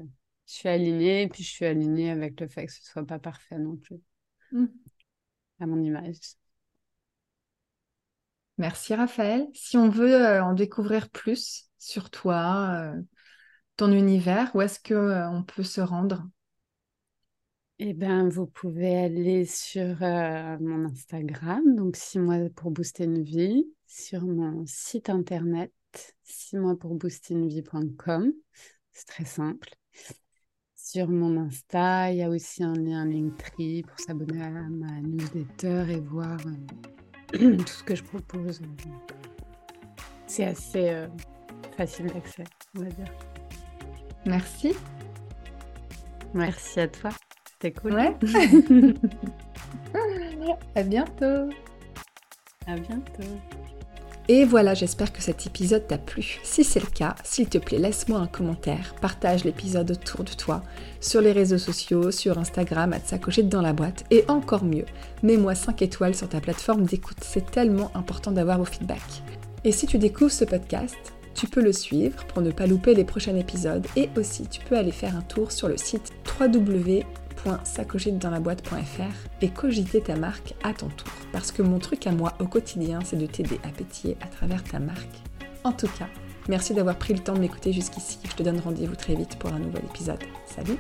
[SPEAKER 2] je suis alignée, et puis je suis alignée avec le fait que ce soit pas parfait non plus,
[SPEAKER 1] Mm.
[SPEAKER 2] à mon image.
[SPEAKER 1] Merci Raphaël. Si on veut euh, en découvrir plus sur toi, euh, ton univers, où est-ce que euh, on peut se rendre?
[SPEAKER 2] Eh bien, vous pouvez aller sur mon Instagram, donc 6 mois pour booster une vie, sur mon site internet, 6 mois pour booster une vie.com. C'est très simple. Sur mon Insta, il y a aussi un lien Linktree pour s'abonner à ma newsletter et voir euh, tout ce que je propose. C'est assez euh, facile d'accès, on va dire.
[SPEAKER 1] Merci.
[SPEAKER 2] Merci à toi, c'était cool.
[SPEAKER 1] Ouais. À bientôt.
[SPEAKER 2] À bientôt.
[SPEAKER 1] Et voilà, j'espère que cet épisode t'a plu. Si c'est le cas, s'il te plaît, laisse-moi un commentaire, partage l'épisode autour de toi, sur les réseaux sociaux, sur Instagram, à te dans la boîte, et encore mieux, mets-moi 5 étoiles sur ta plateforme d'écoute, c'est tellement important d'avoir vos feedbacks. Et si tu découvres ce podcast, tu peux le suivre pour ne pas louper les prochains épisodes, et aussi tu peux aller faire un tour sur le site www.sacochettedans-la-boîte.fr et cogiter ta marque à ton tour. Parce que mon truc à moi au quotidien, c'est de t'aider à pétiller à travers ta marque. En tout cas, merci d'avoir pris le temps de m'écouter jusqu'ici. Je te donne rendez-vous très vite pour un nouvel épisode. Salut